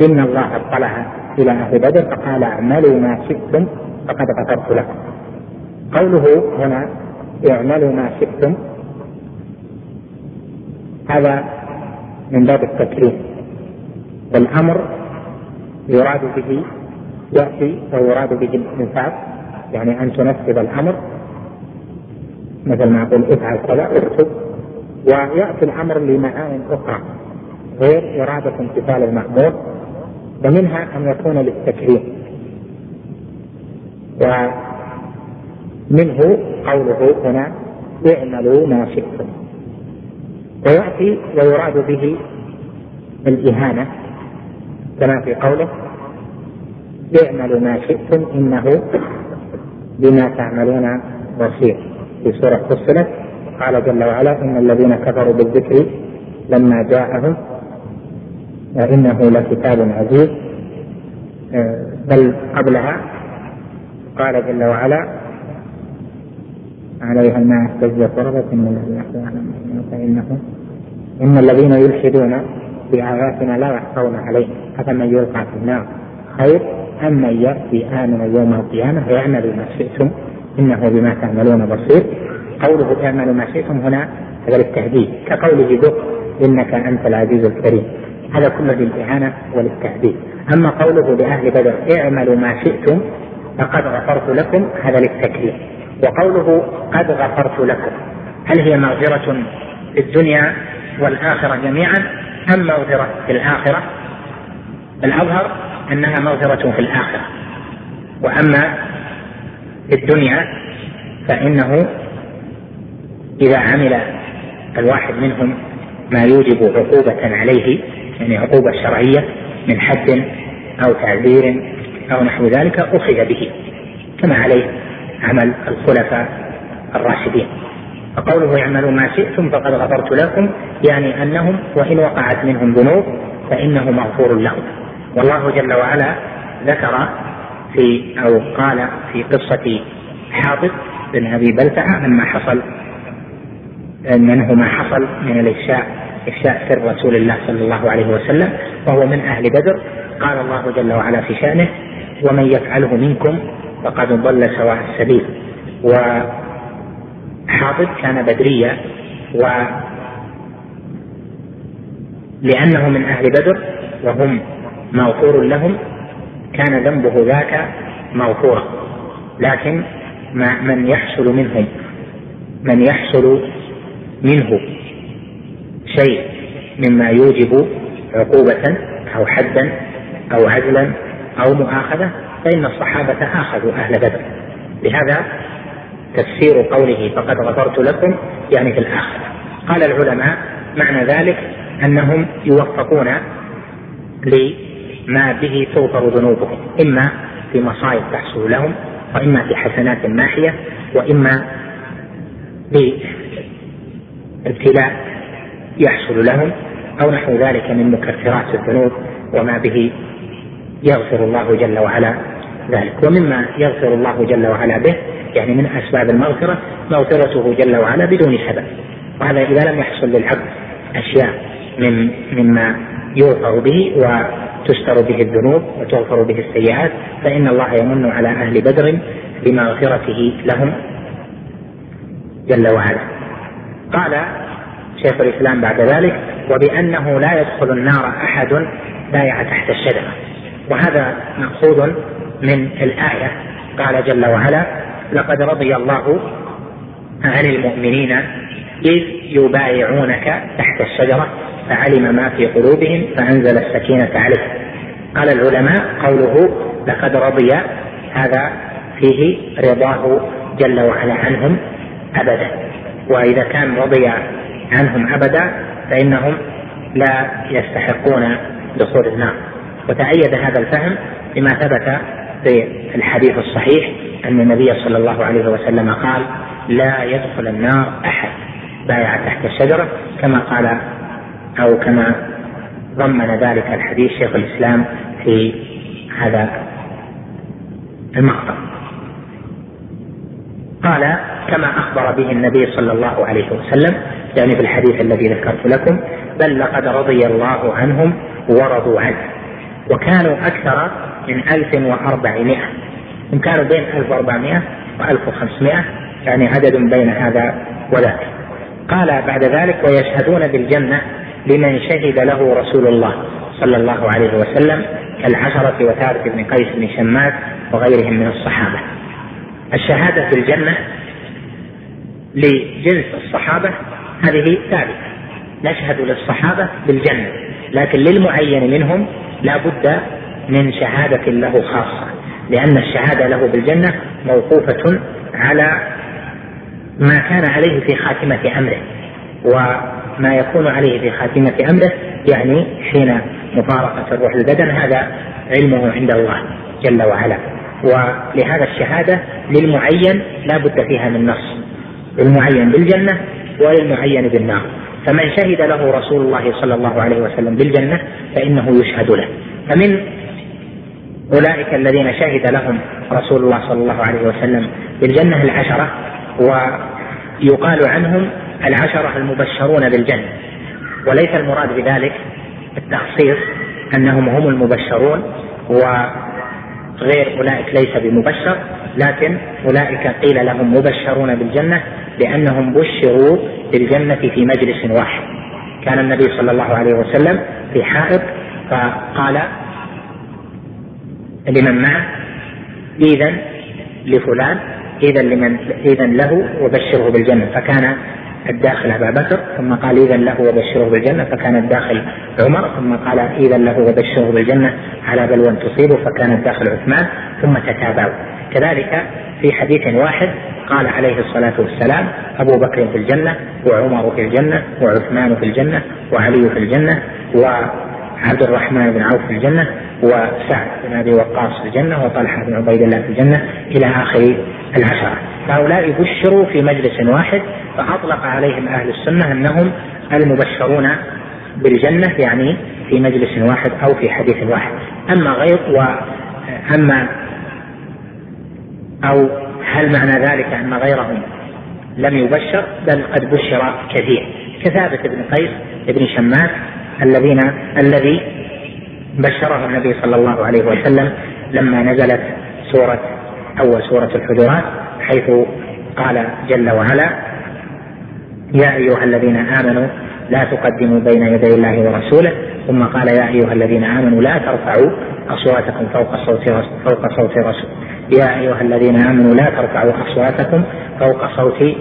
إن الله اطلع إلى أهل بدر فقال اعملوا ما شئتم فقد غفرت لكم. قوله هنا اعملوا ما شئتم هذا من باب التكريم. والأمر يراد به يأتي ويراد به الإنفاذ يعني أن تنفذ الأمر. مثل ما أقول افعل كذا اكتب. ويأتي الأمر لمعان أخرى غير إرادة امتثال المأمور. ومنها أن يكون للتكريم. منه قوله هنا اعملوا ما شئتم. ويأتي ويراد به الإهانة. كما في قوله اعملوا ما شئتم إنه بما تعملون بصير. في سورة فصلت قال جل وعلا إن الذين كفروا بالذكر لما جاءهم وإنه لكتاب عزيز آه، بل قبلها قال جل وعلا عليها الناس تجزي قربة من الذين فإنهم إن الذين يلحدون بآياتنا لا يحصون عليه أفمن يلقى في النار خير أم من يأتي آمنا يوم القيامة ويعمل ما شئتم؟ إنه بما تعملون بصير. قوله اعملوا ما شئتم هنا هذا للتهديد كقوله ذق إنك أنت العزيز الكريم. هذا كله للإهانة وللتهديد أما قوله لأهل بدر اعملوا ما شئتم فقد غفرت لكم هذا للتكريم. وقوله قد غفرت لكم هل هي مغفرة في الدنيا والآخرة جميعا؟ أم مغفرة في الآخرة؟ الأظهر أنها مغفرة في الآخرة. وأما في الدنيا فإنه إذا عمل الواحد منهم ما يوجب عقوبة عليه يعني عقوبة شرعية من حد أو تعذير أو نحو ذلك أخذ به. كما عليه عمل الخلفاء الراشدين. فقوله اعملوا ما شئتم فقد غفرت لكم يعني أنهم وإن وقعت منهم ذنوب فإنه مغفور لهم. والله جل وعلا ذكر في أو قال في قصة حاطب بن أبي بلتعة لما حصل منه ما حصل من الإفشاء إفشاء سر رسول الله صلى الله عليه وسلم وهو من أهل بدر. قال الله جل وعلا في شأنه ومن يفعله منكم فقد ضل سواء السبيل. وحاطب كان بدريا و لأنه من أهل بدر وهم مغفور لهم كان ذنبه ذاك مغفورا. لكن ما من يحصل منهم من يحصل منه شيء مما يوجب عقوبة أو حدا أو عدلا أو مؤاخذة فإن الصحابة آخذوا أهل بدر. لهذا تفسير قوله فقد غفرت لكم يعني في الآخرة. قال العلماء معنى ذلك أنهم يوفقون لما به تغفر ذنوبهم إما في مصائب تحصل لهم وإما في حسنات ماحية وإما بابتلاء يحصل لهم أو نحو ذلك من مكفرات الذنوب وما به يغفر الله جل وعلا ذلك. ومما يغفر الله جل وعلا به يعني من أسباب المغفرة مغفرته جل وعلا بدون سبب. وهذا إذا لم يحصل للعبد أشياء من مما يغفر به وتستر به الذنوب وتغفر به السيئات فإن الله يمن على أهل بدر بمغفرته لهم جل وعلا. قال شيخ الإسلام بعد ذلك وبأنه لا يدخل النار أحد بايع تحت الشجرة. وهذا مقصود من الآية. قال جل وعلا لقد رضي الله عن المؤمنين إذ يبايعونك تحت الشجرة فعلم ما في قلوبهم فأنزل السكينة عليهم قال العلماء قوله لقد رضي هذا فيه رضاه جل وعلا عنهم أبدا. وإذا كان رضي عنهم أبدا فإنهم لا يستحقون دخول النار. وتأيد هذا الفهم بما ثبت في الحديث الصحيح أن النبي صلى الله عليه وسلم قال لا يدخل النار أحد بايع تحت الشجرة. كما قال أو كما ضمن ذلك الحديث شيخ الإسلام في هذا المقطع. قال كما أخبر به النبي صلى الله عليه وسلم يعني في الحديث الذي ذكرت لكم بل لقد رضي الله عنهم ورضوا عنه وكانوا أكثر من 1400 إن كانوا بين 1400 و 1500 يعني عدد بين هذا وذاك. قال بعد ذلك ويشهدون بالجنة لمن شهد له رسول الله صلى الله عليه وسلم كالعشرة وثابت بن قيس بن شماس وغيرهم من الصحابة. الشهادة بالجنة لجنس الصحابة هذه ثابتة. نشهد للصحابة بالجنة لكن للمعين منهم لا بد من شهادة له خاصة لأن الشهادة له بالجنة موقوفة على ما كان عليه في خاتمة أمره. وما يكون عليه في خاتمة أمره يعني حين مفارقة الروح البدن هذا علمه عند الله جل وعلا. ولهذا الشهادة للمعين لا بد فيها من نص للمعين بالجنة وللمعين بالنار. فمن شهد له رسول الله صلى الله عليه وسلم بالجنة فإنه يشهد له. فمن أولئك الذين شهد لهم رسول الله صلى الله عليه وسلم بالجنة العشرة ويقال عنهم العشرة المبشرون بالجنة. وليس المراد بذلك التخصيص أنهم هم المبشرون وغير أولئك ليس بمبشر لكن أولئك قيل لهم مبشرون بالجنة لأنهم بشروا بالجنة في مجلس واحد. كان النبي صلى الله عليه وسلم في حائط فقال لمن معه إذا لفلان إذا لمن إذا له وبشره بالجنة. فكان الداخل أبا بكر ثم قال إذا له وبشره بالجنة. فكان الداخل عمر ثم قال إذا له وبشره بالجنة. على بلوى تصيبه فكان الداخل عثمان ثم تتابعوا. كذلك في حديث واحد قال عليه الصلاة والسلام أبو بكر في الجنة وعمر في الجنة وعثمان في الجنة وعلي في الجنة وعبد الرحمن بن عوف في الجنة وسعد بن أبي وقاص في الجنة وطلحة بن عبيد الله في الجنة إلى آخر العشرة. هؤلاء بشروا في مجلس واحد فأطلق عليهم أهل السنة أنهم المبشرون بالجنة يعني في مجلس واحد أو في حديث واحد. أما غير وأما أو هل معنى ذلك أن غيرهم لم يبشر؟ بل قد بشر كثير. كثابة بن قيس بن شماس الذين الذي بشره النبي صلى الله عليه وسلم لما نزلت سورة أول سورة الحجرات حيث قال جل وعلا يا أيها الذين آمنوا لا تقدموا بين يدي الله ورسوله. ثم قال يا أيها الذين آمنوا لا ترفعوا أصواتكم فوق صوت فوق صوت رسول يا أيها الذين آمنوا لا ترفعوا أصواتكم فوق صوت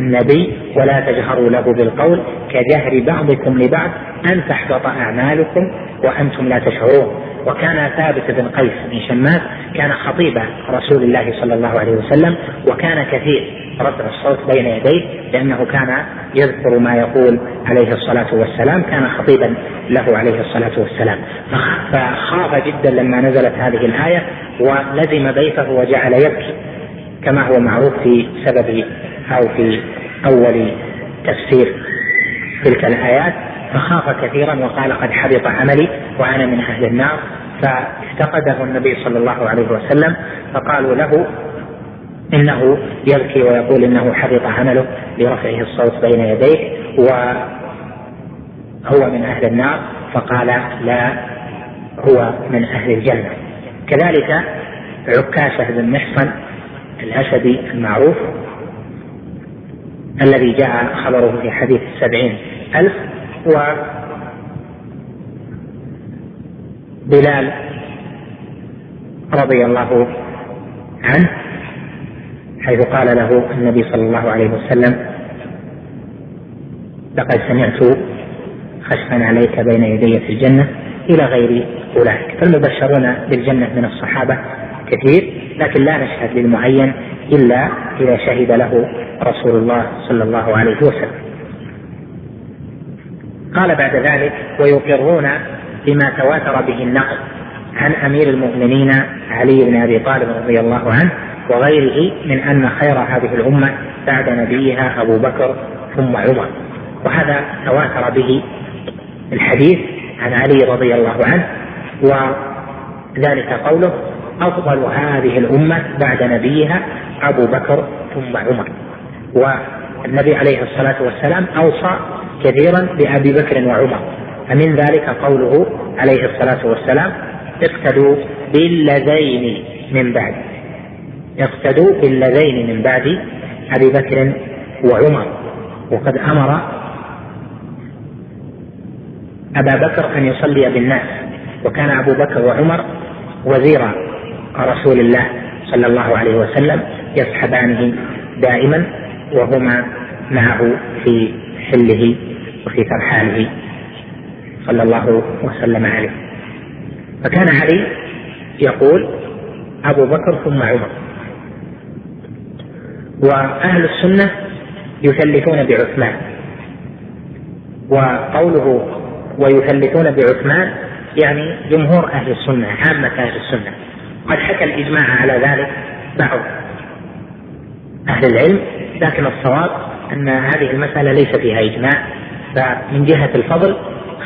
النبي ولا تجهروا له بالقول كجهر بعضكم لبعض أن تحبط أعمالكم وأنتم لا تشعرون. وكان ثابت بن قيس بن شماس كان خطيب رسول الله صلى الله عليه وسلم وكان كثير رفع الصوت بين يديه لأنه كان يذكر ما يقول عليه الصلاة والسلام كان خطيبا له عليه الصلاة والسلام. فخاف جدا لما نزلت هذه الآية ولزم بيته وجعل يبكي كما هو معروف في سبب أو في أول تفسير تلك الآيات فخاف كثيرا وقال قد حبط عملي وأنا من أهل النار فافتقده النبي صلى الله عليه وسلم فقالوا له إنه يبكي ويقول إنه حبط عمله لرفعه الصوت بين يديه وهو من أهل النار فقال لا هو من أهل الجنة. كذلك عكاشة بن محصن الأسدي المعروف الذي جاء خبره في حديث السبعين ألف و بلال رضي الله عنه حيث قال له النبي صلى الله عليه وسلم لقد سمعت خشفا عليك بين يدي في الجنة إلى غير أولئك فالمبشرون بالجنة من الصحابة كثير لكن لا نشهد للمعين إلا إذا شهد له رسول الله صلى الله عليه وسلم. قال بعد ذلك ويقرون بما تواتر به النقل عن أمير المؤمنين علي بن أبي طالب رضي الله عنه وغيره من أن خير هذه الأمة بعد نبيها أبو بكر ثم عمر. وهذا تواتر به الحديث عن علي رضي الله عنه وذلك قوله أفضل هذه الأمة بعد نبيها أبو بكر ثم عمر. والنبي عليه الصلاة والسلام أوصى كثيرا بأبي بكر وعمر. فمن ذلك قوله عليه الصلاة والسلام اقتدوا بالذين من بعد. اقتدوا بالذين من بعد أبي بكر وعمر. وقد أمر أبا بكر أن يصلي بالناس. وكان أبو بكر وعمر وزير رسول الله صلى الله عليه وسلم يصحبانه دائما وهما معه في حله وفي ترحاله صلى الله وسلم عليه. فكان علي يقول أبو بكر ثم عمر. وأهل السنة يثلثون بعثمان. وقوله ويثلثون بعثمان يعني جمهور أهل السنة عامة أهل السنة. قد حكى الإجماع على ذلك بعض أهل العلم لكن الصواب أن هذه المسألة ليس فيها إجماع فمن جهة الفضل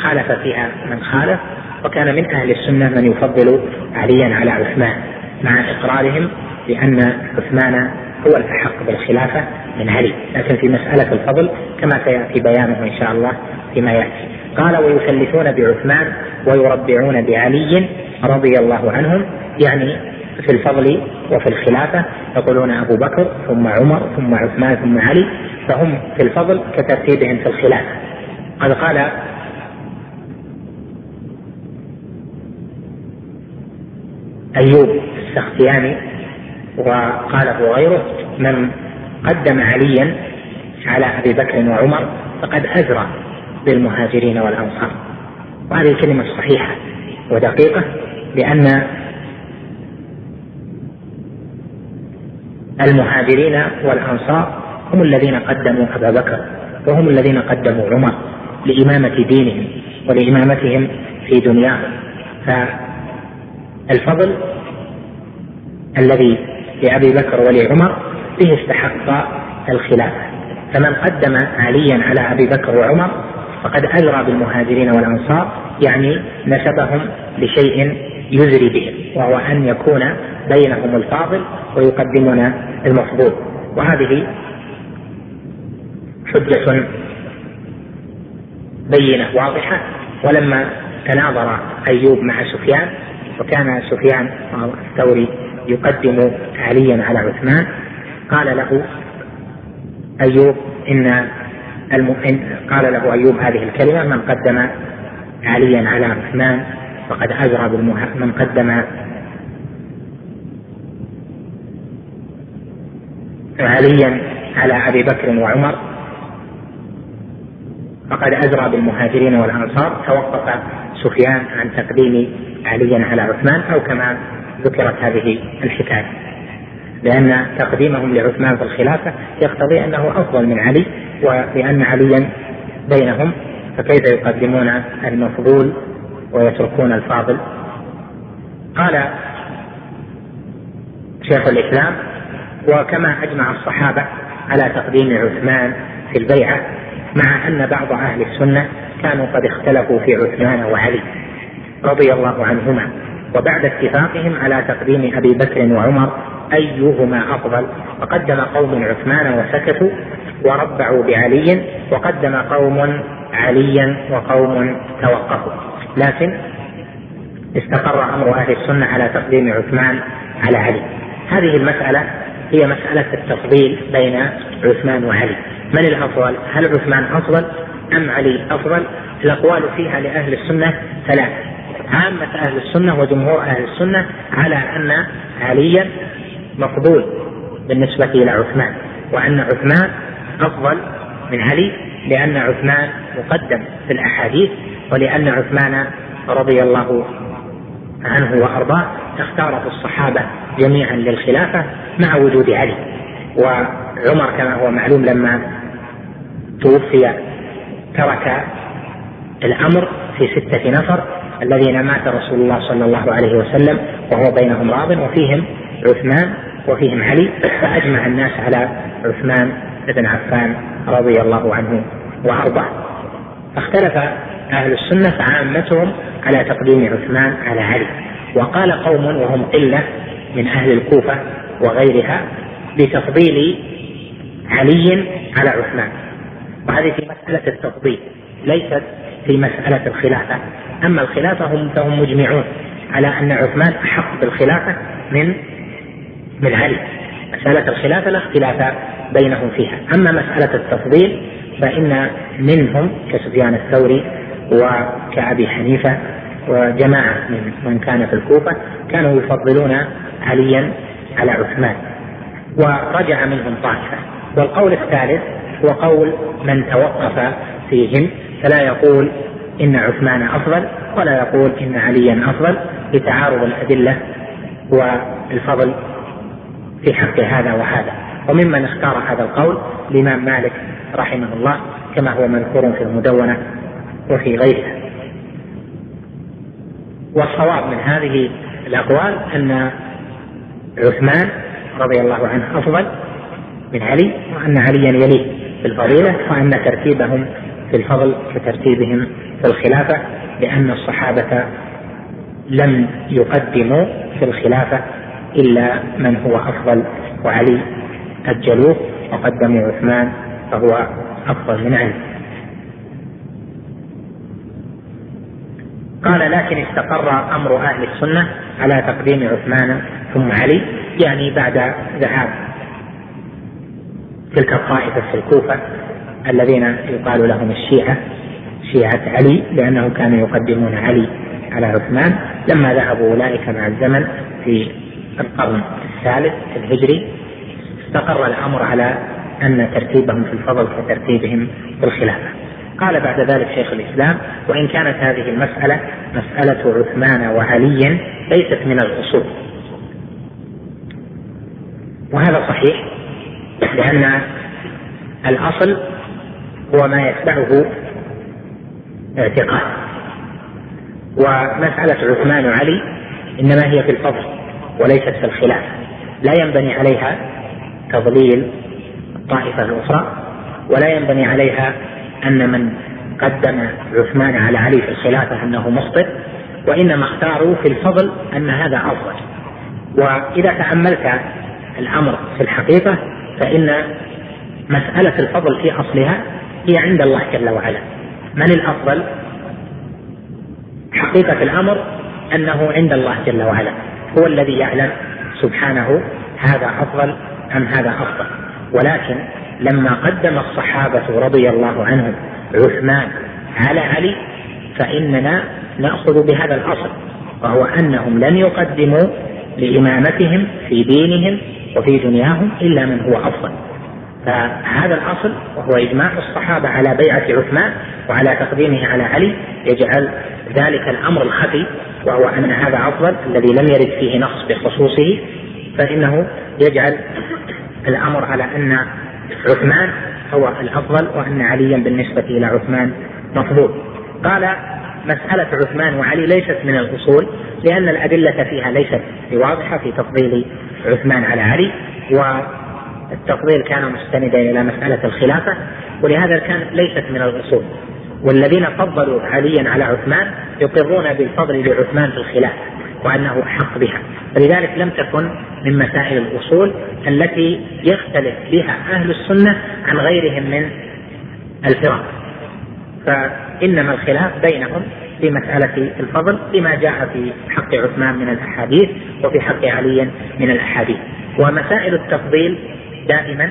خالف فيها من خالف وكان من أهل السنة من يفضل عليا على عثمان مع إقرارهم بأن عثمان هو الأحق بالخلافة من علي. لكن في مسألة الفضل كما سيأتي بيانه إن شاء الله فيما يأتي. قال ويثلثون بعثمان ويربعون بعلي رضي الله عنهم يعني في الفضل وفي الخلافة يقولون أبو بكر ثم عمر ثم عثمان ثم علي فهم في الفضل كترتيبهم في الخلافة. قد قال أيوب السختياني وقاله غيره من قدم عليا على أبي بكر وعمر فقد أجرى بالمهاجرين والأنصار. وهذه الكلمة صحيحة ودقيقة لأن المهاجرين والأنصار هم الذين قدموا أبا بكر وهم الذين قدموا عمر لإمامة دينهم ولإمامتهم في دنياهم فالفضل الذي لأبي بكر ولعمر به استحق الخلافة فمن قدم عليا على أبي بكر وعمر فقد أجرى بالمهاجرين والأنصار يعني نسبهم لشيء يزري بهم وهو أن يكون بينهم الفاضل ويقدمون المفضول وهذه حجة بينة واضحة. ولما تناظر أيوب مع سفيان وكان سفيان الثوري يقدم عليا على عثمان قال له أيوب إن المؤمن قال له أيوب هذه الكلمة من قدم عليا على عثمان فقد أجرى. من قدم. عليا على أبي بكر وعمر. فقد أجرى بالمهاجرين والأنصار. توقف سفيان عن تقديم عليا على عثمان أو كما ذكرت هذه الحكاية. لأن تقديمهم لعثمان في الخلافة يقتضي أنه أفضل من علي ولأن عليا بينهم فكيف يقدمون المفضول ويتركون الفاضل. قال شيخ الإسلام وكما أجمع الصحابة على تقديم عثمان في البيعة مع أن بعض أهل السنة كانوا قد اختلفوا في عثمان وعلي رضي الله عنهما وبعد اتفاقهم على تقديم أبي بكر وعمر أيهما أفضل؟ فقدم قوم عثمان وسكتوا وربعوا بعلي وقدم قوم عليا وقوم توقفوا. لكن استقر أمر أهل السنة على تقديم عثمان على علي. هذه المسألة هي مسألة التفضيل بين عثمان وعلي. من الأفضل؟ هل عثمان أفضل أم علي أفضل؟ الأقوال فيها لأهل السنة ثلاث عامة أهل السنة وجمهور أهل السنة على أن عليا مفضول بالنسبة إلى عثمان وأن عثمان أفضل من علي لأن عثمان مقدم في الأحاديث ولأن عثمان رضي الله عنه وأرضاه اختاره الصحابة جميعا للخلافة مع وجود علي. وعمر كما هو معلوم لما توفي ترك الأمر في ستة نفر الذين مات رسول الله صلى الله عليه وسلم وهو بينهم راض وفيهم عثمان وفيهم علي. فأجمع الناس على عثمان بن عفان رضي الله عنه وأرضاه. فاختلف أهل السنة فعامتهم على تقديم عثمان على علي. وقال قوم وهم قلة من أهل الكوفة وغيرها بتفضيل علي على عثمان. وهذه في مسألة التفضيل ليست في مسألة الخلافة. أما الخلافة هم فهم مجمعون على أن عثمان أحق بالخلافة من من علي. مسألة الخلافة لا اختلاف بينهم فيها. أما مسألة التفضيل فإن منهم كسفيان الثوري وكأبي حنيفة وجماعة من من كان في الكوفة كانوا يفضلون عليا على عثمان. ورجع منهم طائفة. والقول الثالث هو قول من توقف فيهم فلا يقول إن عثمان أفضل ولا يقول إن عليا أفضل لتعارض الأدلة والفضل في حق هذا وهذا. وممن اختار هذا القول الإمام مالك رحمه الله كما هو مذكور في المدونة. وفي غيرها والصواب من هذه الأقوال أن عثمان رضي الله عنه أفضل من علي وأن عليا يليه في الفضيلة وأن ترتيبهم في الفضل كترتيبهم في الخلافة لأن الصحابة لم يقدموا في الخلافة إلا من هو أفضل وعلي أجلوه وقدموا عثمان فهو أفضل من علي. قال لكن استقر أمر أهل السنة على تقديم عثمان ثم علي يعني بعد ذهاب تلك الطائفة في الكوفة الذين يقال لهم الشيعة شيعة علي لأنه كانوا يقدمون علي على عثمان لما ذهبوا أولئك مع الزمن في القرن الثالث الهجري. استقر الأمر على أن ترتيبهم في الفضل كترتيبهم في الخلافة. قال بعد ذلك شيخ الإسلام وإن كانت هذه المسألة مسألة عثمان وعلي ليست من الأصول. وهذا صحيح لأن الأصل هو ما يتبعه اعتقاد. ومسألة عثمان وعلي إنما هي في الفضل وليست في الخلاف. لا ينبني عليها تضليل الطائفة الأخرى ولا ينبني عليها أن من قدم عثمان على علي في الخلافة أنه مخطئ وإنما اختاروا في الفضل أن هذا أفضل. وإذا تأملت الأمر في الحقيقة فإن مسألة الفضل في أصلها هي عند الله جل وعلا. من الأفضل؟ حقيقة الأمر أنه عند الله جل وعلا. هو الذي يعلم سبحانه هذا أفضل أم هذا أفضل. ولكن لما قدم الصحابة رضي الله عنهم عثمان على علي فإننا نأخذ بهذا الأصل وهو أنهم لن يقدموا لإمامتهم في دينهم وفي دنياهم إلا من هو أفضل. فهذا الأصل وهو إجماع الصحابة على بيعة عثمان وعلى تقديمه على علي يجعل ذلك الأمر الخفي وهو أن هذا أفضل الذي لم يرد فيه نص بخصوصه فإنه يجعل الأمر على أن عثمان هو الأفضل وأن عليا بالنسبة إلى عثمان مفضول. قال مسألة عثمان وعلي ليست من الأصول لأن الأدلة فيها ليست واضحة في تفضيل عثمان على علي والتفضيل كان مستندا إلى مسألة الخلافة ولهذا كان ليست من الأصول. والذين فضلوا عليا على عثمان يقرون بالفضل لعثمان في الخلافة. وأنه أحق بها. فلذلك لم تكن من مسائل الأصول التي يختلف بها أهل السنة عن غيرهم من الفرق. فإنما الخلاف بينهم في مسألة الفضل لما جاء في حق عثمان من الأحاديث وفي حق علي من الأحاديث. ومسائل التفضيل دائما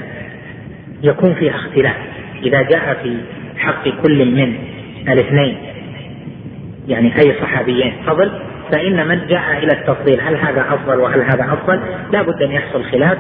يكون فيها اختلاف. إذا جاء في حق كل من الاثنين يعني أي صحابيين فضل فإن من جاء إلى التفضيل هل هذا أفضل وهل هذا أفضل؟ لا بد أن يحصل خلاف.